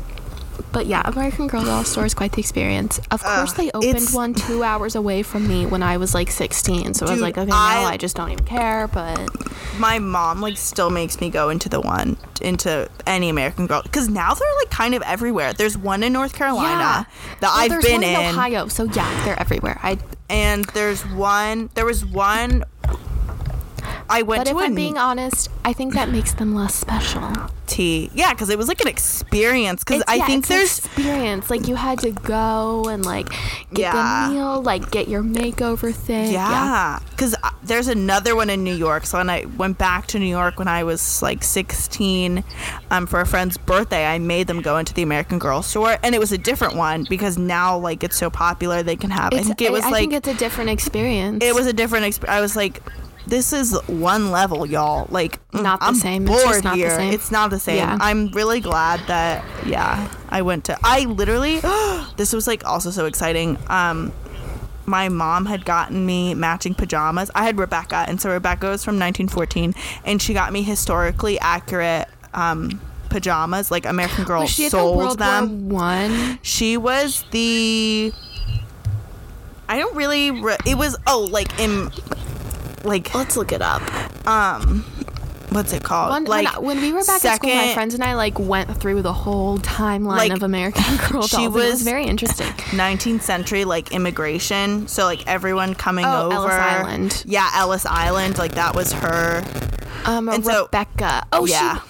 but yeah, American Girl doll store is quite the experience. Of course, they opened one two hours away from me when I was like 16. So I was like, okay, I- now I just don't even care. But My mom like still makes me go into the one into any American Girl because now they're like kind of everywhere. There's one in North Carolina yeah, that Well, I've been one in, in. Ohio. So yeah, they're everywhere. I and there's one. There was one. I went but to if a I'm being honest, I think that makes them less special. tea. Yeah, because it was like an experience. Because I yeah, think it's an there's experience. Like you had to go and like get Yeah. the meal, like get your makeover thing. Yeah, because there's another one in New York. So when I went back to New York when I was like 16, um, for a friend's birthday, I made them go into the American Girl store, and it was a different one because now like it's so popular they can have. I think it was I like think it's a different experience. it was a different. experience. I was like. This is one level, y'all. Like, mm, Not the I'm same. It's Bored the here. same. It's not the same. Yeah. I'm really glad that, yeah, I went to. I literally, [gasps] this was like also so exciting. Um, my mom had gotten me matching pajamas. I had Rebecca, and so Rebecca was from 1914, and she got me historically accurate um, pajamas. Like American Girl Was she the sold World them. One? She was the. I don't really. Re- it was oh like in, like Let's look it up. um, what's it called? When, like when, when we were back at school, my friends and I like went through the whole timeline Like, of American [laughs] Girl dolls. she was was- very interesting. 19th century like immigration. So like everyone coming Oh, over. Ellis Island. Yeah, Ellis Island. Like that was her. Um, And so- Rebecca. Oh, yeah.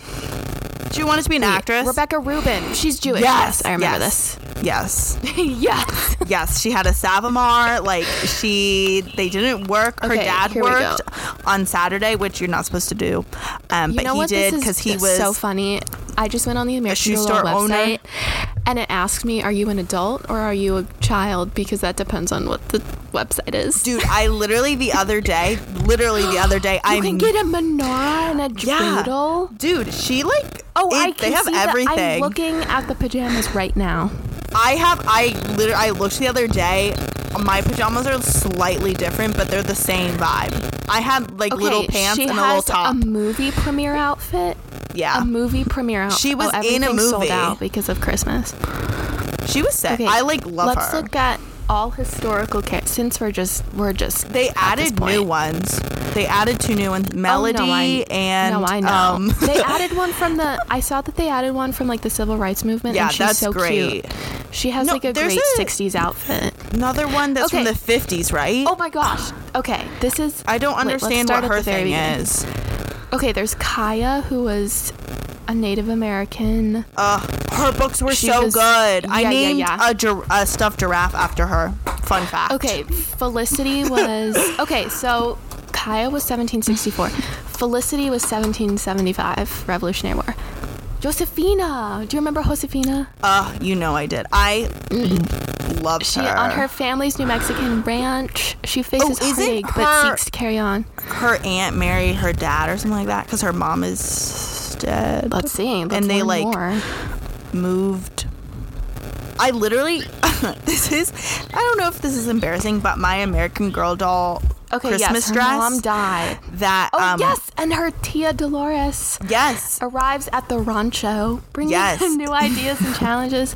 She wanted to be an wait, actress. Rebecca Rubin. She's Jewish. Yes, I remember yes, Yes. this. Yes. [laughs] Yes, yes. she had a samovar. Like she, they didn't work. Her Okay, dad here we go. worked on Saturday, which you're not supposed to do. Um, but he did because he was so funny. I just went on the American Girl store owner? website, and it asked me, "Are you an adult or are you a child?" Because that depends on what the website is. Dude, I literally the other day, literally the other day, [gasps] I can get a menorah and a yeah, dude. She like Oh, it- I they can have see that. everything. I'm looking at the pajamas right now. I have I literally I looked the other day. My pajamas are slightly different, but they're the same vibe. I had like Okay, little pants and a little top. a movie premiere outfit. yeah, A movie premiere outfit. She was oh, in a everything's sold movie. out because of Christmas. she was sick. Okay, I like love let's her. look at all historical care since we're just we're just they added new ones. They added two new ones, Melody oh, no, I, and no, I know. um, [laughs] they [laughs] added one from the. I saw that they added one from like the civil rights movement. Yeah, and she's that's so great. Cute. She has No, like a great a- '60s outfit. another one that's from the 50s, right? Oh my gosh. Okay, this is. I don't understand start what her thing beginning. is. Okay, there's Kaya, who was a Native American. Uh, her books were She so was- good. I yeah, yeah, named yeah. A, gir- a stuffed giraffe after her. Fun fact. Okay, Felicity was. [laughs] Okay, so Kaya was 1764. Felicity was 1775, Revolutionary War. Josefina! Do you remember Josefina? Uh, you know I did. I loved She her. on her family's New Mexican ranch. She faces Oh, heartache but seeks to carry on. her aunt married her dad or something like that because her mom is dead. Let's see. Let's and they like more. moved. I literally, [laughs] this is, I don't know if this is embarrassing, but my American Girl doll Okay, Christmas yes, her dress mom died. that, Oh um, yes, and her tia Dolores yes, arrives at the rancho, bringing Yes. [laughs] new ideas and challenges.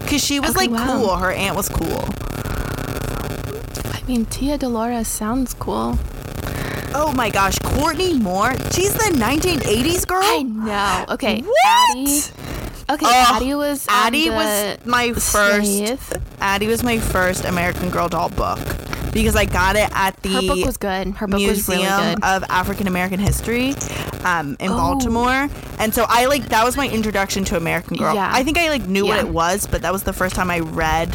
because she was Okay, like wow. cool. Her aunt was cool. I mean, Tia Dolores sounds cool. Oh my gosh, Courtney Moore. She's the 1980s girl. I know. Okay, What? Addie. Okay, Oh, Addie was. Addie was my first. Slave. Addie was my first American Girl doll book because I got it at the Her book was good. Her book was really Museum good. of African American History um, in Oh. Baltimore, and so I like that was my introduction to American Girl. Yeah. I think I like knew what it was, but that was the first time I read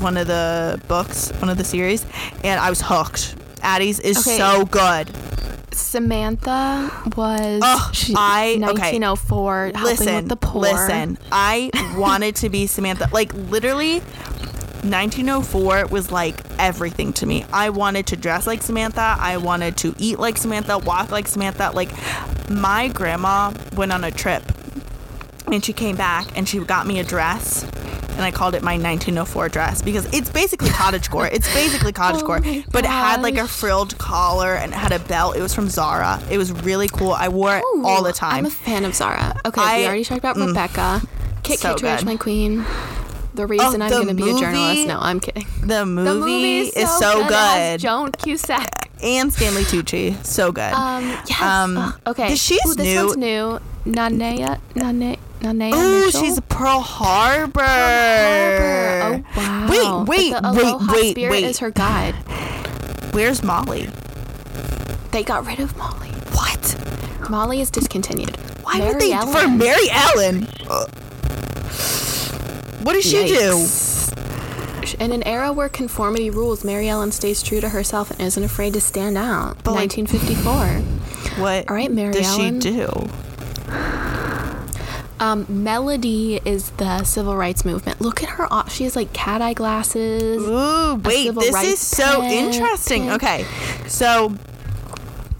one of the books, one of the series, and I was hooked. Addie's is Okay. so good. Samantha was Ugh, she, I- okay. 1904 helping listen, with the poor. listen. I [laughs] wanted to be Samantha. Like literally, 1904 was like everything to me. I wanted to dress like Samantha. I wanted to eat like Samantha, walk like Samantha. Like my grandma went on a trip, and she came back and she got me a dress. And I called it my 1904 dress because it's basically cottagecore. It's basically [laughs] cottagecore, Oh but it had like a frilled collar and it had a belt. It was from Zara. It was really cool. I wore it all the time. I'm a fan of Zara. Okay, I- we already talked about Rebecca. Kit So Kittredge, good. my queen. The reason I'm going to be a journalist. No, I'm kidding. The movie, The movie is so It good. has Joan Cusack. and Stanley [gasps] Tucci, so good. Um, yes. Um, okay. this- she's Ooh, this new. one's new. Nanea, Nane, Nanea Ooh, Mitchell. she's Pearl Harbor. Harbor. Oh wow. Wait, wait, the wait, wait, Spirit wait. is her guide. Where's Molly? They got rid of Molly. What? Molly is discontinued. Why Mary would they Ellen. for Mary Ellen? Uh, what does she Yikes. In an era where conformity rules, Mary Ellen stays true to herself and isn't afraid to stand out. But, 1954. do? What? All right, Mary does Ellen. she do? Um, Melody is the civil rights movement. Look at her. She has like cat eye glasses. Ooh, wait, this is so pin- interesting. pin. Okay, so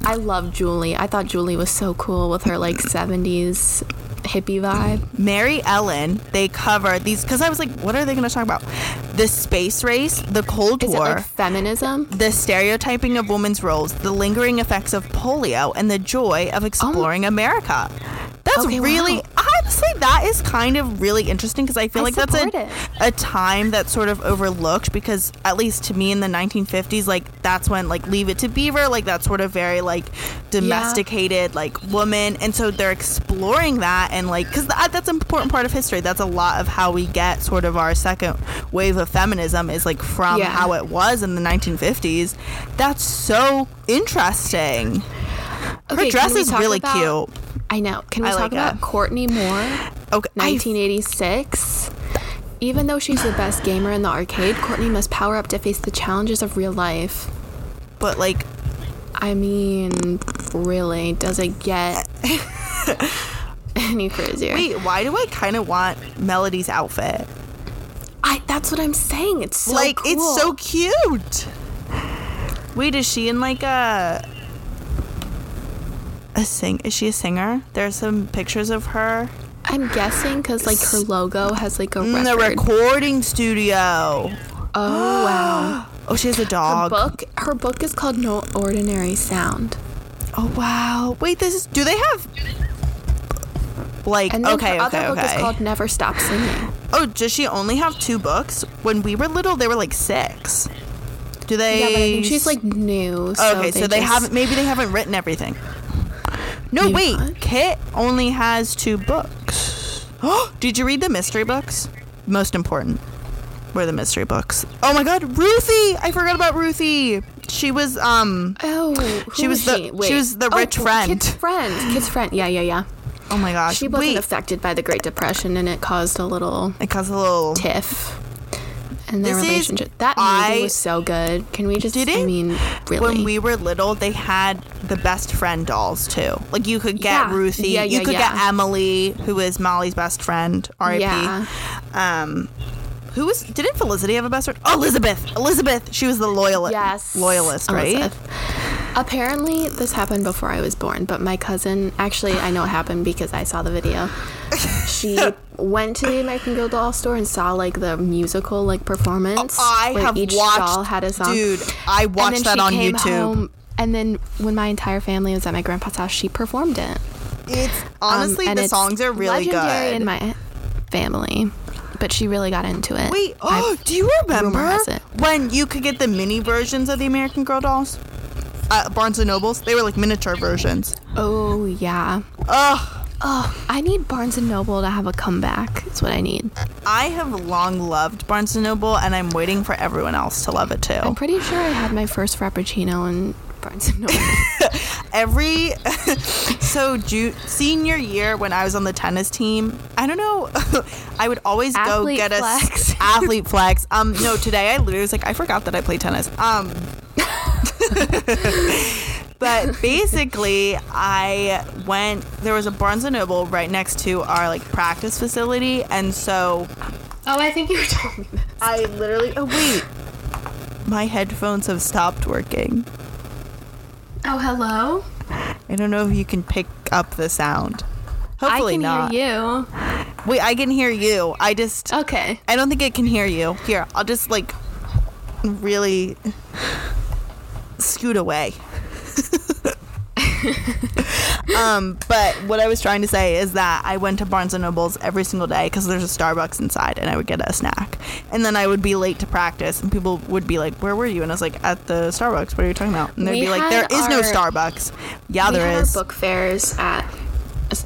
I love Julie. I thought Julie was so cool with her like 70s hippie vibe. Mary Ellen, they cover these because I was like, what are they going to talk about? The space race, the Cold Is it War. like feminism? the stereotyping of women's roles, the lingering effects of polio, and the joy of exploring America. That's Okay, really, wow. Honestly, that is kind of really interesting because I feel I like that's a, it. a time that's sort of overlooked because, at least to me in the 1950s, like that's when, like, Leave It to Beaver, like, that's sort of very, like, domesticated, like, woman. And so they're exploring that and, like, because that, that's an important part of history. That's a lot of how we get sort of our second wave of feminism is, like, from Yeah. how it was in the 1950s. That's so interesting. Her Okay, dress is really about- cute. I know. Can we I talk like about it. Courtney Moore, [sighs] Okay, I- 1986? Even though she's the best gamer in the arcade, Courtney must power up to face the challenges of real life. but like, I mean, really, does it get [laughs] any crazier? wait, why do I kind of want Melody's outfit? I, that's what I'm saying. It's so like, cool. it's so cute. Wait, is she in like a a sing? Is she a singer? There's some pictures of her I'm guessing because like her logo has like a in record. the recording studio. oh wow. [gasps] Oh, she has a Her dog. book. Her book is called No Ordinary Sound. Oh wow. Wait, this is. Do they have? Like And then okay, her okay, other book is called Never Stop Singing. oh, does she only have two books? When we were little, they were like six. Do they? Yeah, but I think she's like new. So okay, so they just- haven't. Maybe they haven't written everything. No, Maybe wait. not. Kit only has two books. [gasps] Did you read the mystery books? Most important were the mystery books. Oh my God, Ruthie! I forgot about Ruthie. She was um. Oh, who She was the- she? she was the Oh, rich friend. Kit's friend. Kit's friend. Yeah, yeah, yeah. Oh my gosh. She wasn't wait. affected by the Great Depression, and it caused a little it caused a little. tiff in their This is- relationship. That movie I- was so good. Can we just? Did I mean, really? When we were little, they had the best friend dolls too. Like you could get Yeah. Ruthie, Yeah, you could yeah. get Emily, who is Molly's best friend. R.I.P. Yeah. Um, who was? Didn't Felicity have a best friend? Oh, Elizabeth. Elizabeth. She was the loyalist. Yes. Loyalist, right? Elizabeth. Apparently, this happened before I was born, but my cousin, actually, I know it happened because I saw the video. She [laughs] went to the American Girl doll store and saw like the musical like performance. I where have each watched. doll had a song. Dude, I and watched then that she on came YouTube. home, and then when my entire family was at my grandpa's house, she performed it. It's Um, honestly and the it's songs are really legendary good. in my family, but she really got into it. Wait, oh, I've- do you remember rumor has it. when you could get the mini versions of the American Girl dolls? At Barnes and Nobles, they were like miniature versions. Oh yeah. Ugh. Oh, I need Barnes and Noble to have a comeback. That's what I need. I have long loved Barnes and Noble, and I'm waiting for everyone else to love it too. I'm pretty sure I had my first Frappuccino in Barnes and Noble. Every [laughs] so ju- senior year when I was on the tennis team, I don't know, [laughs] I would always Athlete go get flex. a [laughs] athlete flex. Um, no, today I literally was like, I forgot that I play tennis. Um. But basically, I went. There was a Barnes and Noble right next to our like practice facility, and so oh, I think you were telling me this. I literally. Oh wait, my headphones have stopped working. Oh, hello. I don't know if you can pick up the sound. Hopefully I can not. hear you. Wait, I can hear you. I just. Okay. I don't think it can hear you. Here, I'll just like really scoot away. [laughs] [laughs] um, but what I was trying to say is that I went to Barnes and Nobles every single day because there's a Starbucks inside, and I would get a snack, and then I would be late to practice, and people would be like, "Where were you?" And I was like, "At the Starbucks." What are you talking about? And they'd We be like, "There is is no Starbucks." Yeah, there is. our book fairs at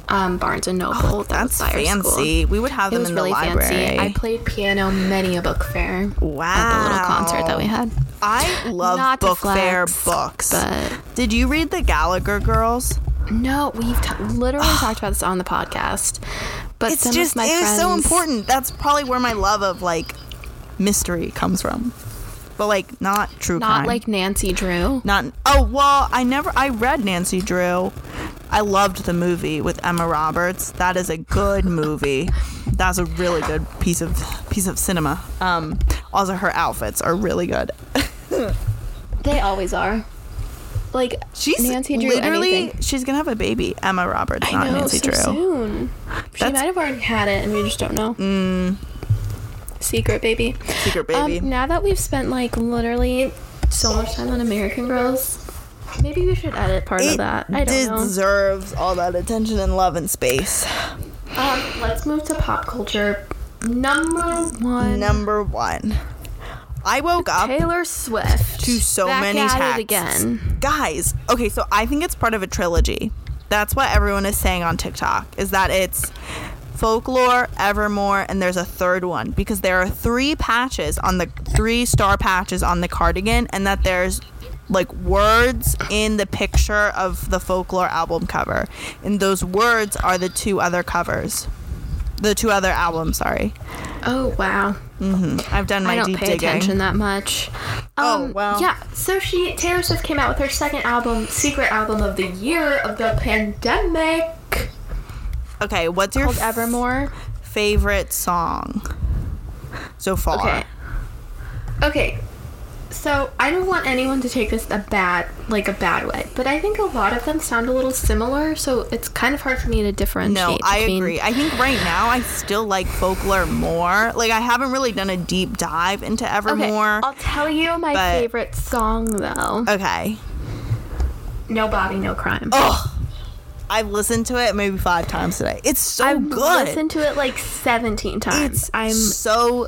um, Barnes and Noble. that That's by school. fancy. We would have them in really the library. fancy. I played piano many a book fair. wow. At the little concert that we had. I love Not book fair books. But Did you read the Gallagher Girls? no, we've t- literally talked about this on the podcast. But It's just my it friends, is so important. That's probably where my love of like mystery comes from. But like not true Not crime. like Nancy Drew. not oh well, I never I read Nancy Drew. I loved the movie with Emma Roberts. That is a good movie. That's a really good piece of piece of cinema. Um also her outfits are really good. [laughs] They always are. Like She's Nancy Drew. literally anything. she's gonna have a baby. Emma Roberts, I not know Nancy so Drew. soon. She That's- might have already had it, and we just don't know. Mm. Secret baby. Secret baby. Um, now that we've spent like literally so much time on American Girls, maybe we should edit part of that. I don't know. deserves all that attention and love and space. Um, let's move to pop culture. Number one, Number one. I woke up Taylor Swift. to so Back many at texts. it again. Guys, okay, so I think it's part of a trilogy. That's what everyone is saying on TikTok, is that it's folklore, evermore, and there's a third one because there are three patches on the three star patches on the cardigan, and that there's like words in the picture of the folklore album cover. And those words are the two other covers. The two other albums, sorry. Oh wow. Mhm. I've done my I don't deep pay digging. attention that much. Oh, Um, well. Yeah, so she Taylor Swift came out with her second album, secret album of the year of the pandemic, Okay, what's your called Evermore. favorite song so far? Okay. Okay. So I don't want anyone to take this a bad, like a bad way, but I think a lot of them sound a little similar, so it's kind of hard for me to differentiate. No, I between- agree. I think right now I still like folklore more. Like I haven't really done a deep dive into Evermore. Okay. I'll tell you my but- favorite song though. Okay. No body, no crime. Oh, I've listened to it maybe five times today. It's so good. I've listened to it like 17 times. it's I'm so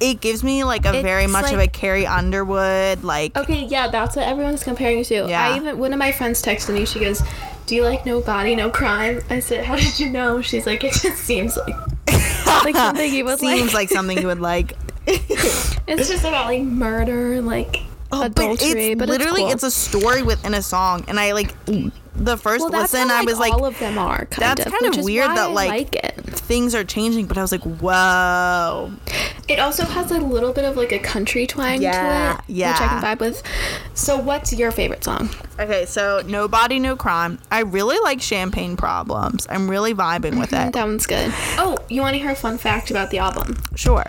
it gives me like a very It's much of a Carrie Underwood like Okay, yeah, that's what everyone's comparing to. Yeah. I even one of my friends texted me. She goes, "Do you like No Body No Crime?" I said, "How did you know?" She's like, "It just seems like like something you would [laughs] seems like." Seems like something you would like. [laughs] It's just about like murder, like Oh, adultery, but but it's literally cool. it's a story within a song, and I like the first well, listen. how, I was like, all of them are. Kind that's of, kind of weird that, like- like it. things are changing, but I was like, whoa. It also has a little bit of like a country twang Yeah, to it, yeah. which I can vibe with. So, what's your favorite song? Okay, so no body, no crime. I really like Champagne Problems. I'm really vibing with mm-hmm, it. That one's good. Oh, you want to hear a fun fact about the album? Sure.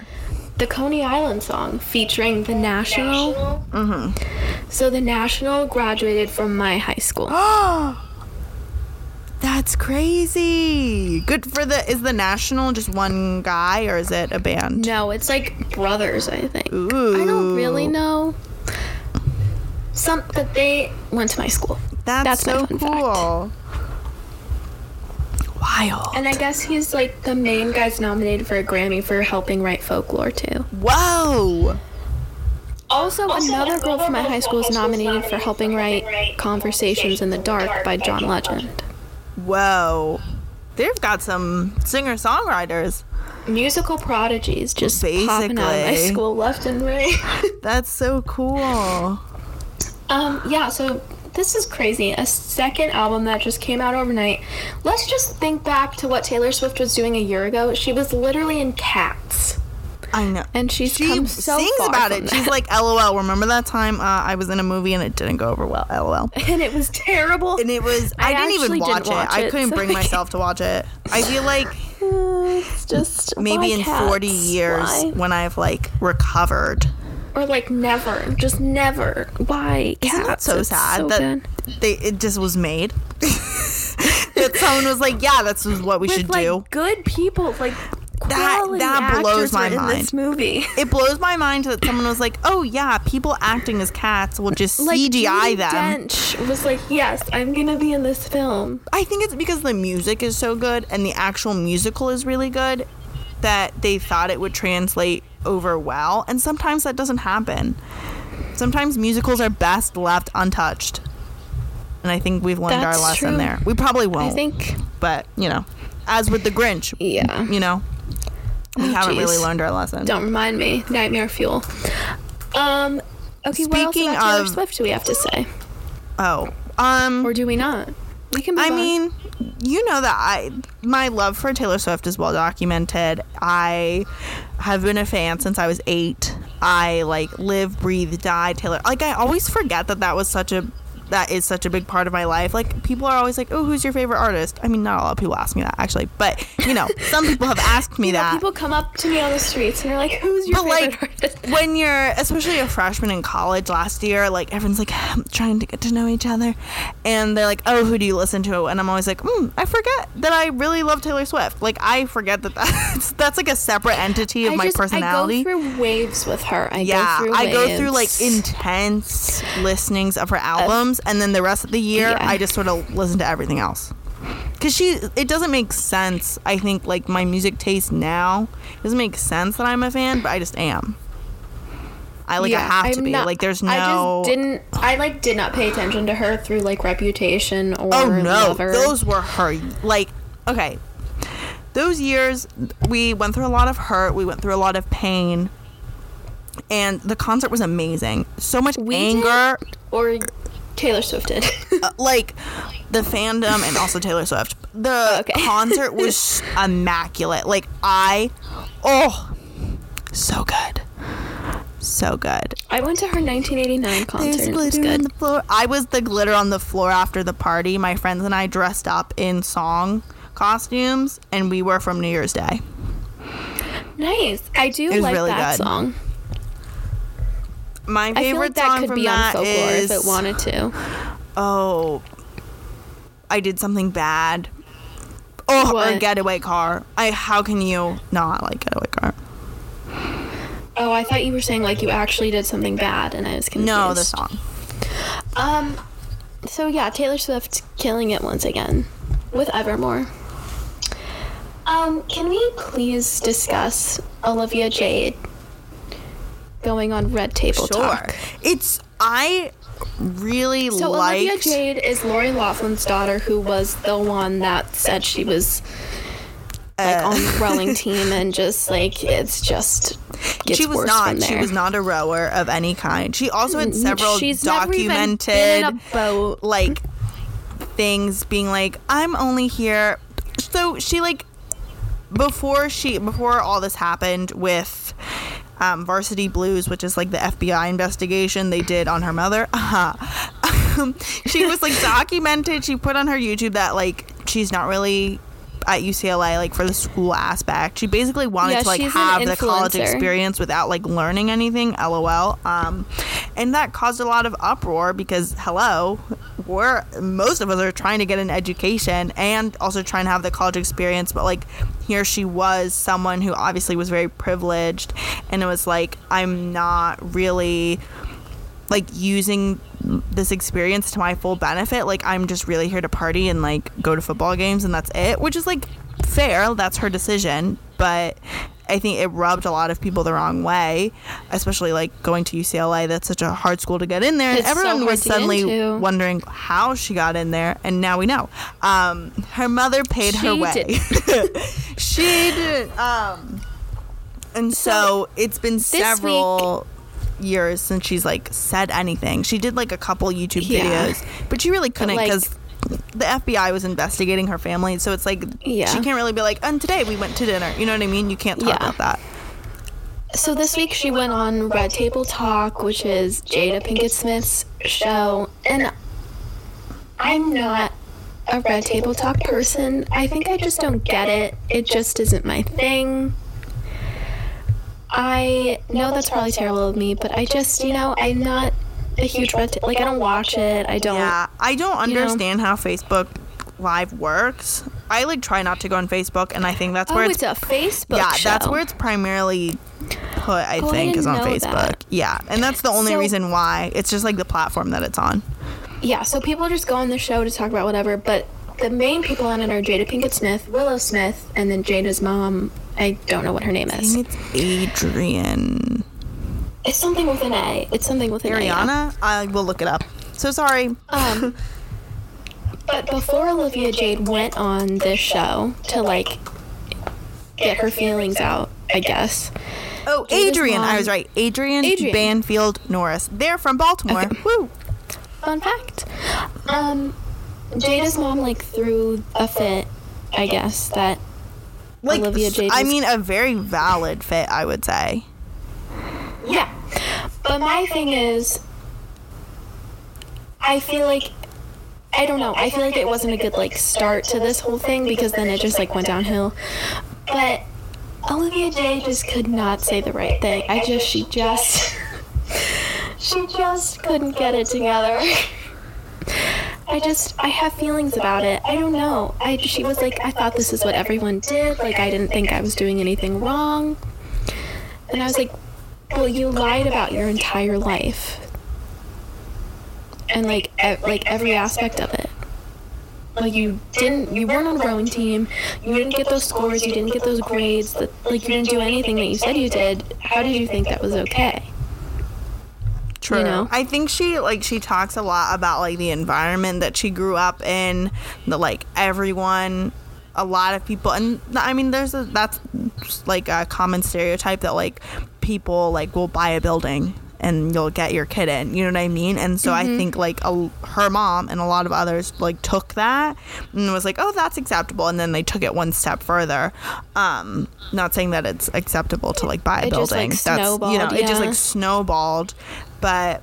The Coney Island song featuring the National. Mm-hmm. So the National graduated from my high school. [gasps] That's crazy. Good for the. Is the national just one guy or is it a band? no, it's like brothers, I think. Ooh. I don't really know. Some, but they went to my school. That's, That's my so fun fact. Wild. And I guess he's like the main guy's nominated for a Grammy for helping write folklore too. Whoa. Also, another girl from my high school is nominated for helping write Conversations in the Dark by John Legend. Whoa. They've got some singer songwriters. Musical prodigies just popping out of my school left and right. [laughs] That's so cool. Um, yeah, so this is crazy. A second album that just came out overnight. Let's just think back to what Taylor Swift was doing a year ago. She was literally in Cats. I know. And she's she come so sings about it. She's like, LOL. Remember that time uh, I was in a movie and it didn't go over well? LOL. [laughs] And it was terrible. And it was. I, I didn't even watch, didn't watch it. I couldn't so bring myself to watch it. I feel like [laughs] it's just maybe in Cats? 40 years Why? when I've like recovered. Or like never. Just never. Why? Isn't that so It's sad so that good. they it just was made? [laughs] that someone was like, yeah, that's what we With should like do. good people, like That- that blows my mind. this movie. [laughs] It blows my mind that someone was like, oh yeah, people acting as cats will just like CGI Judi them. Dench was like, yes, I'm gonna be in this film. I think it's because the music is so good and the actual musical is really good that they thought it would translate over well. And sometimes that doesn't happen. Sometimes musicals are best left untouched. And I think we've learned our lesson true. there. We probably won't. I think, but, you know, as with the Grinch, yeah. you know, we Oh, haven't really learned our lesson. Don't remind me. Nightmare fuel. Um. Okay. what else Speaking about Taylor of- Swift do we have to say, Oh, um, or do we not? We can. Move I on. mean, you know that I my love for Taylor Swift is well documented. I have been a fan since I was 8. I like live, breathe, die Taylor. Like I always forget that that was such a that is such a big part of my life. Like people are always like, "Oh, who's your favorite artist?" I mean, not a lot of people ask me that actually, but you know, [laughs] some people have asked me You know, that. people come up to me on the streets and they're like, "Who's your but favorite like artist?" [laughs] when you're especially a freshman in college last year like everyone's like trying to get to know each other and they're like oh who do you listen to and i'm always like mm, i forget that i really love taylor swift like i forget that [laughs] that's that's like a separate entity of I my just, personality I go through waves with her. I yeah go through i go through like intense listenings of her albums and then the rest of the year yeah. i just sort of listen to everything else because she it doesn't make sense i think like my music taste now it doesn't make sense that i'm a fan but i just am i like i have to I'm be not- like there's no I just didn't. I like did not pay attention to her through like Reputation or oh no Lover. those were her like okay those years we went through a lot of hurt we went through a lot of pain and the concert was amazing so much We anger did, or Taylor Swift did. uh, like the fandom and also Taylor Swift. The Okay. [laughs] concert was immaculate. Like I, oh, so good, so good. I went to her 1989 concert. There's and it was glitter on the floor. I was the glitter on the floor after the party. My friends and I dressed up in song costumes, and we were from New Year's Day. Nice. I do like really that good. song. My favorite like that song could from be on that folklore is if it wanted to. oh, I did something bad. Oh, or Getaway Car. I how can you not like Getaway Car? Oh, I thought you were saying like you actually did something bad, and I was confused. No, the song. Um. So yeah, Taylor Swift killing it once again with Evermore. Um, can we please discuss Olivia Jade going on Red Table Sure. Talk. It's I really So liked Olivia Jade is Lori Loughlin's daughter, who was the one that said she was like Uh. on the rowing [laughs] team, and just like it's just she was not she was not a rower of any kind. She also had several She's documented been in a boat. like things being like I'm only here so she like before she before all this happened with um, Varsity Blues, which is like the FBI investigation they did on her mother. Uh-huh. [laughs] she was like documented. She put on her YouTube that like she's not really at UCLA like for the school aspect. She basically wanted Yeah, to like have the college experience without like learning anything. LOL. Um, and that caused a lot of uproar because hello, we're most of us are trying to get an education and also trying to have the college experience, but like here she was someone who obviously was very privileged and it was like I'm not really like using this experience to my full benefit. Like i'm just really here to party and like go to football games and that's it which is like fair. That's her decision. But i think it rubbed a lot of people the wrong way especially like going to ucla that's such a hard school to get in there and It's so everyone hard was suddenly wondering how she got in there and now we know um her mother paid her She way did. [laughs] she did um and so, it's been several years since she's like said anything. She did like a couple YouTube Yeah. videos, but she really couldn't like- because the FBI was investigating her family. So it's like Yeah. she can't really be like, and today we went to dinner. You know what I mean? You can't talk Yeah. about that. So this week she went on Red Table Talk, which is Jada Pinkett Smith's show, and I'm not a Red Table Talk person. I think I just don't get it. It just isn't my thing. I know that's probably terrible of me, but I just, you know, I'm not a huge Red like I don't watch it. I don't. Yeah, I don't you know. understand how Facebook Live works. I like try not to go on Facebook, and I think that's Oh, where it's, a Facebook yeah, show. that's where it's primarily put. I Oh, I think is on Facebook. that. Yeah, and that's the only So- reason why. It's just like the platform that it's on. Yeah, so people just go on the show to talk about whatever, but the main people on it are Jada Pinkett Smith, Willow Smith, and then Jada's mom. I don't know what her name I is. think it's Adrienne. It's something with an A. It's something with an A. Ariana? I will look it up. So sorry. Um, but before Olivia Jade went on this show to like get her feelings out, I guess. Oh, Adrienne. I was right. Adrienne, Adrienne. Banfield Norris. They're from Baltimore. Okay. Woo. Fun fact. Um, Jada's mom like threw a fit, I guess that Like, Olivia Jade I mean, a very valid fit, I would say. Yeah. But my thing is, I feel like, I don't know, I feel like it wasn't a good, like, start to this whole thing because then it just, like, went downhill. But Olivia Jade just could not say the right thing. I just, she just, [laughs] she just couldn't get it together. I just, I have feelings about it. I don't know. I, she was like, I thought this is what everyone did. Like, I didn't think I was doing anything wrong. And I was like, well, you lied about your entire life. And like e- like every aspect of it. Like you didn't you weren't on a rowing team. You didn't get those scores, you didn't get those grades, that like you didn't do anything that you said you did. How did you think that was okay? True. know? I think she like she talks a lot about like the environment that she grew up in, the like everyone, a lot of people, and I mean, there's a that's like a common stereotype that like people like will buy a building and you'll get your kid in. You know what I mean? And so I think like a, her mom and a lot of others like took that and was like, oh, that's acceptable, and then they took it one step further. Um, not saying that it's acceptable to like buy a It just, like, building. that's you know, snowballed, it just like snowballed but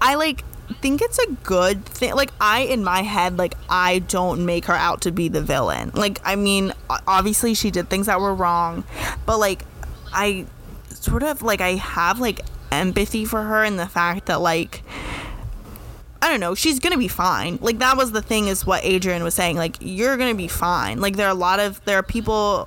i like think it's a good thing like i in my head like i don't make her out to be the villain like i mean obviously she did things that were wrong but like i sort of like i have like empathy for her and the fact that like I don't know, she's gonna be fine. Like that was the thing is what Adrienne was saying. Like, you're gonna be fine. Like there are a lot of there are people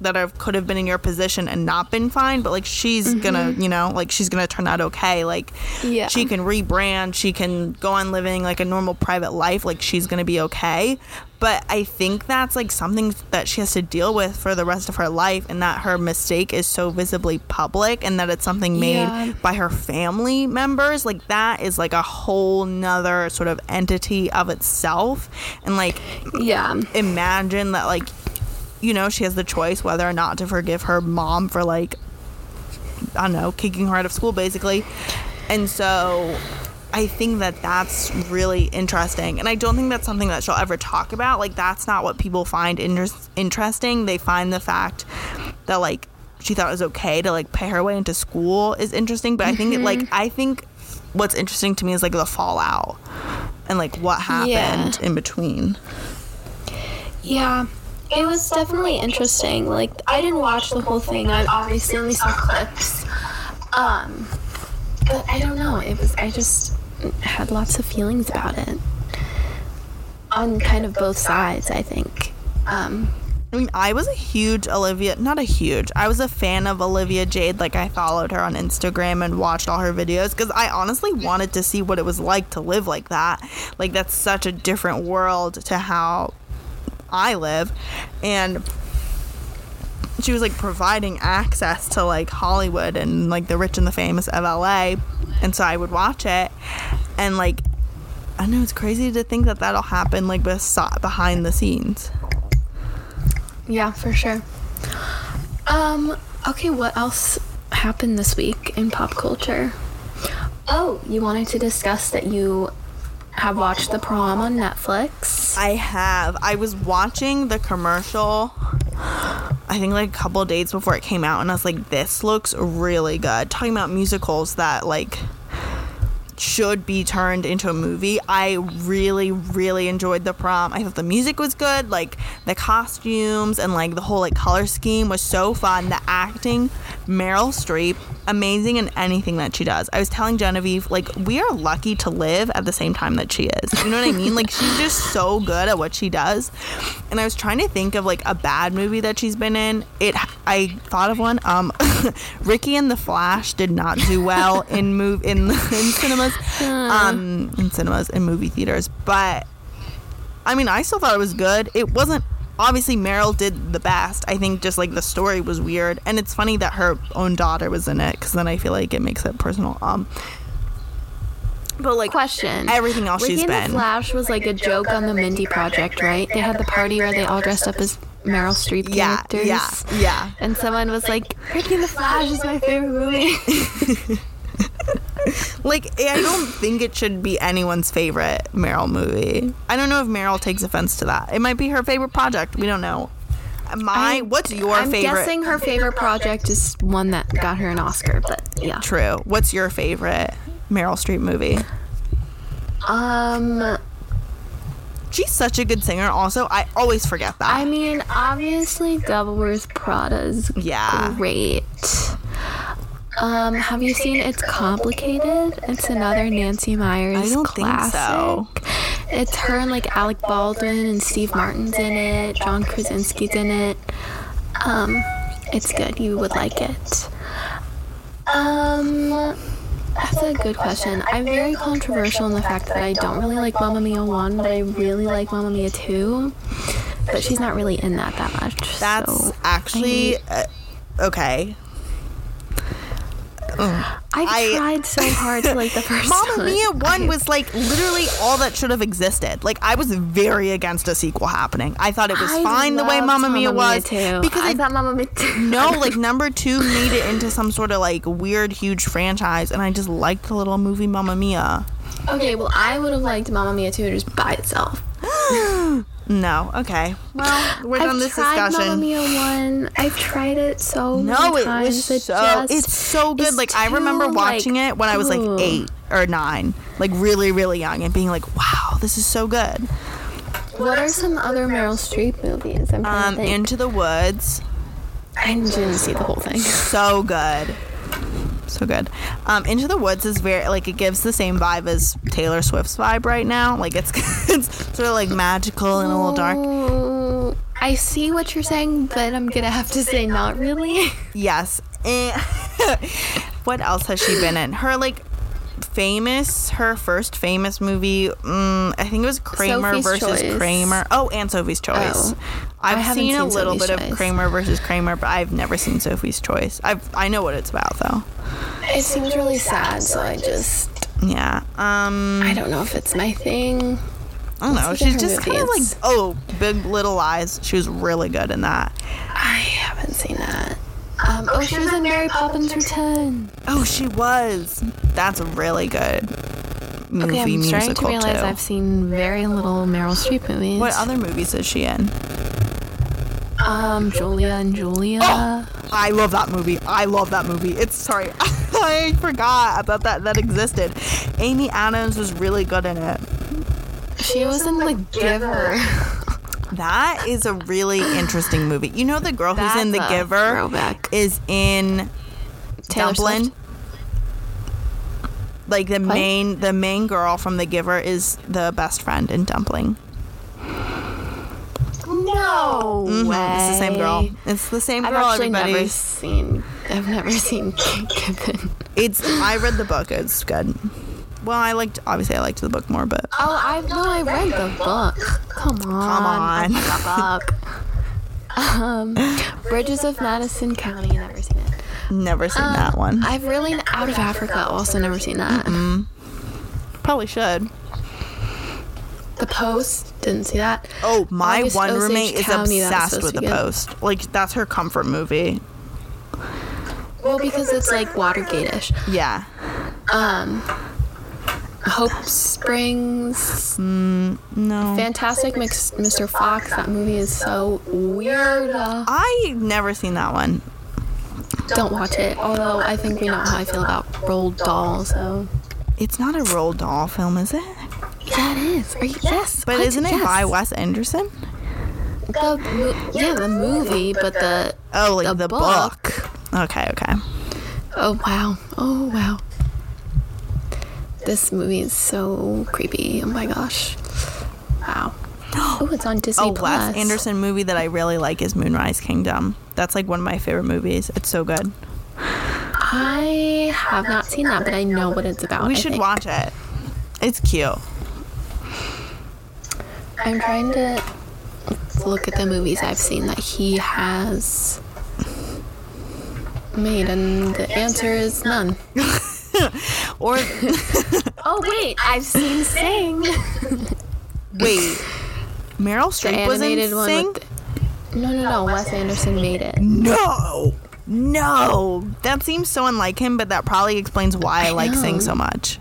that have could have been in your position and not been fine, but like she's mm-hmm. gonna, you know, like she's gonna turn out okay. Like Yeah. she can rebrand, she can go on living like a normal private life, like she's gonna be okay. but I think that's like something that she has to deal with for the rest of her life, and that her mistake is so visibly public, and that it's something made Yeah. by her family members. Like that is like a whole nother sort of entity of itself, and like Yeah. imagine that like you know she has the choice whether or not to forgive her mom for like i don't know kicking her out of school basically. And so i think that that's really interesting. And i don't think that's something that she'll ever talk about. Like that's not what people find inter- interesting. They find the fact that like she thought it was okay to like pay her way into school is interesting. But i think it, like mm-hmm. i think what's interesting to me is like the fallout and like what happened Yeah. in between. Yeah. It was definitely interesting. Like I didn't watch the whole thing. I obviously only saw clips. Um but I don't know. It was I just had lots of feelings about it. On kind of both sides, I think. Um I mean, I was a huge Olivia, not a huge, I was a fan of Olivia Jade. Like, I followed her on Instagram and watched all her videos because I honestly wanted to see what it was like to live like that. Like, that's such a different world to how I live. And she was like providing access to like Hollywood and like the rich and the famous of LA. And so I would watch it and like, I know, it's crazy to think that that'll happen like behind the scenes. Yeah, for sure. Um, okay, what else happened this week in pop culture? Oh, you wanted to discuss that you have watched The Prom on Netflix. I have. I was watching the commercial. I think like a couple days before it came out, and I was like, "This looks really good." Talking about musicals that like should be turned into a movie. I really, really enjoyed the prom. I thought the music was good, like the costumes and like the whole like color scheme was so fun. The acting, Meryl Streep, amazing in anything that she does. I was telling Genevieve, like, we are lucky to live at the same time that she is. You know what I mean? Like she's just so good at what she does. And I was trying to think of like a bad movie that she's been in. It I thought of one. Um [laughs] Ricki and the Flash did not do well in move in [laughs] in cinemas. Um in cinemas in movie theaters. But I mean I still thought it was good. It wasn't obviously Meryl did the best. I think just like the story was weird. And it's funny that her own daughter was in it cuz then I feel like it makes it personal. Um but like Question. everything else Ricki she's and been. the Flash was like a joke on the Mindy Project, right? They had the party where they all dressed up as Meryl Streep yeah, characters. yeah, yeah. And someone was like, Ricki and the Flash is my favorite movie. [laughs] [laughs] [laughs] Like, I don't think it should be anyone's favorite Meryl movie. I don't know if Meryl takes offense to that. It might be her favorite project. We don't know. My, what's your favorite? I'm guessing her favorite project is one that got her an Oscar, but yeah. True. What's your favorite Meryl Streep movie? Um, She's such a good singer. Also, I always forget that. I mean, obviously, Devil Wears Prada is yeah. great. Um, have you seen It's Complicated? It's another Nancy Meyers I don't think classic. so. It's her and like Alec Baldwin and Steve Martin's in it. John Krasinski's in it. Um, it's good. You would like it. Um, that's a good question. I'm very controversial in the fact that I don't really like Mamma Mia 1, but I really like Mamma Mia 2. But she's not really in that that much. That's so actually uh, okay. Mm. I, I- tried so hard to like the [laughs] first Mamma one. Mia one I- was like literally all that should have existed. Like I was very against a sequel happening. I thought it was I fine the way loved Mamma Mia was too. because I I thought Mamma Mia 2. no, [laughs] like number two made it into some sort of like weird, huge franchise, and I just liked the little movie Mamma Mia. Okay, well, I would have liked Mamma Mia 2 just by itself. [gasps] [laughs] No, okay. Well, we're done I've this tried Mamma discussion. Mia 1. I've tried it so No, many it times. was so. just it's so good. Like I remember watching like, it when I was like ooh. eight or nine, like really, really young, and being like, "Wow, this is so good." What are some other Meryl Streep movies? I'm Um. Into the Woods, I didn't see the whole thing. so good, so good. Um, Into the Woods is very like it gives the same vibe as Taylor Swift's vibe right now. Like it's [laughs] it's sort of like magical and a little dark. I see what you're saying, but I'm gonna have to say not really. [laughs] Yes. [laughs] What else has she been in? Her like famous, her first famous movie. Mm, I think it was Kramer Sophie's versus Choice. Kramer. Oh, and Sophie's Choice. Oh. I I've haven't seen, a little Sophie's bit Choice. of Kramer versus Kramer, but I've never seen Sophie's Choice. I've I know what it's about though. It seems really sad, so I just Yeah. Um. I don't know if it's my thing. I don't know. She's just kind of like oh, Big Little Lies. She was really good in that. I haven't seen that. Um, oh, she was in Mary Poppins Return. Oh, she was. That's a really good movie Okay, I'm starting to realize too. I've seen very little Meryl Streep movies. What other movies is she in? Um, Julia and Julia. Oh, I love that movie. I love that movie. It's sorry, [laughs] I forgot about that. That existed. Amy Adams was really good in it. She was in The Giver. That is a really interesting movie. You know the girl who's in The Giver throwback. is in Taylor Dublin. Swift? Like the main the main girl from The Giver is the best friend in Dumplin'. No way. It's the same girl. It's the same I've girl. actually everybody. never seen. I've never seen [laughs] Given. It's. I read the book. It's good. Well, I liked. Obviously, I liked the book more, but Oh, I know. I read the book. Come on. Come on. Book. Um, Bridges of Madison County. Never seen it. never seen Um, that one. I've really out of Africa. Also never seen that. Probably should. The Post. Didn't see that. Oh, my August one Osage roommate is County, obsessed with the good. Post. Like that's her comfort movie. Well, because it's like Watergate-ish. Yeah. Um, Hope Springs. No. Fantastic Mix, Mr. Fox. That movie is so weird. Uh, I never seen that one. don't watch it. Although I think we know how I feel about Roald Dahl. So It's not a Roald Dahl film, is it? yeah, it is. You, yes, But isn't it Yes. by Wes Anderson? The mo- yeah, the movie, but the Oh, like The the, book. book. Okay, okay. oh wow, oh wow. This movie is so creepy. Oh my gosh. Wow. [gasps] Oh, it's on Disney Oh, Plus. Wes Anderson movie that I really like is Moonrise Kingdom. That's like one of my favorite movies. It's so good. I have not seen that, but I know what it's about. We should watch it. It's cute. I'm trying to look at the movies I've seen that he has made, and the answer is none. [laughs] [laughs] Or Oh wait, I've seen Sing. [laughs] wait, Meryl Streep was in one Sing? The, no, no, no. Wes Anderson made it. No, no. That seems so unlike him, but that probably explains why I, like know. Sing so much.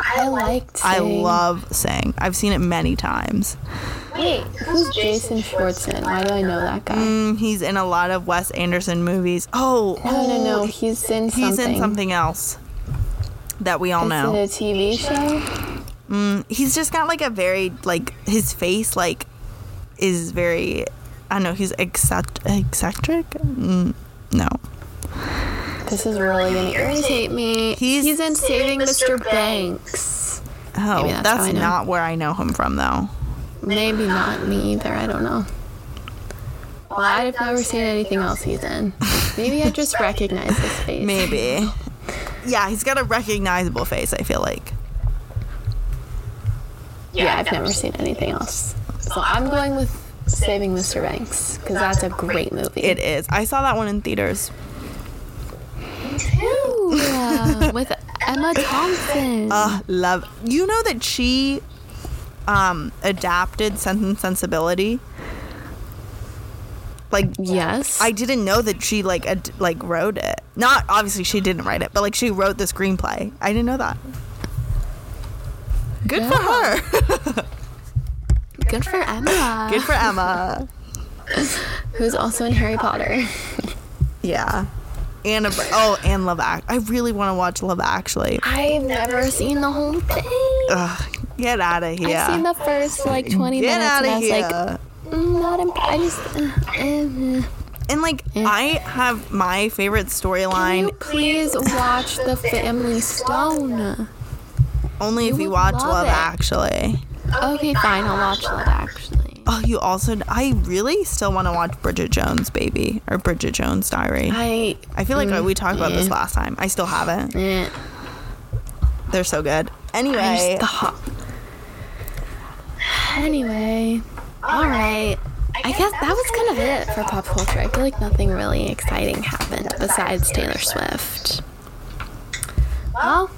I liked. Sing. I love Sing. I've seen it many times. Wait, who's Jason Schwartzman? Why do I know that guy? Mm, he's in a lot of Wes Anderson movies. Oh, no, no, oh, no. He's in something. He's in something else that we all Is know. it a TV show? he's just got like a very like his face like is very I don't know he's eccentric. eccentric? Mm, no, This is really gonna irritate me. He's- He's, in Saving Mr. Banks. oh Maybe that's that's, how I know. not where I know him from though. Maybe not me either. I don't know. Well, I've never seen anything else he's in. Maybe I just recognize his [laughs] face. Maybe. Yeah, he's got a recognizable face. I feel like. Yeah, I've never seen anything else. So I'm going with Saving Mr. Banks because that's a great movie. It is. I saw that one in theaters. Ooh, uh, with Emma [laughs] Thompson. Uh, love. You know that she um adapted Sense and Sensibility. Like yes. I didn't know that she like ad- like wrote it. Not obviously she didn't write it, but like she wrote the screenplay. I didn't know that. Good for her. [laughs] Good for Emma. Good for Emma. [laughs] Who's also in Harry Potter. Yeah. And a, oh, and Love Act. I really want to watch Love Actually. I've never seen the whole thing. Ugh, get out of here. I've seen the first like 20 get minutes out and I of here. like, not imp- I just. Uh, uh, and like, Yeah. I have my favorite storyline please watch The Family Stone? only if you watch love Love. Actually. Okay, fine. I'll watch Love Actually. Oh, you also. I really still want to watch Bridget Jones' Baby or Bridget Jones' Diary. I. I feel like mm, we talked about this last time. I still haven't. Eh. They're so good. Anyway, just-. Anyway, all right. I guess that was kind of it for pop culture. I feel like nothing really exciting happened besides Taylor Swift. Well,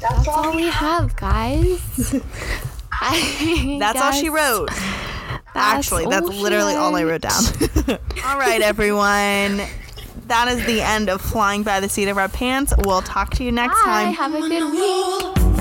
that's all we have, guys. [laughs] I that's all she wrote. Actually, that's literally all I wrote down. [laughs] [laughs] all right, everyone. That is the end of Flying by the Seat of Our Pants. We'll talk to you next Bye. time. Have a good week.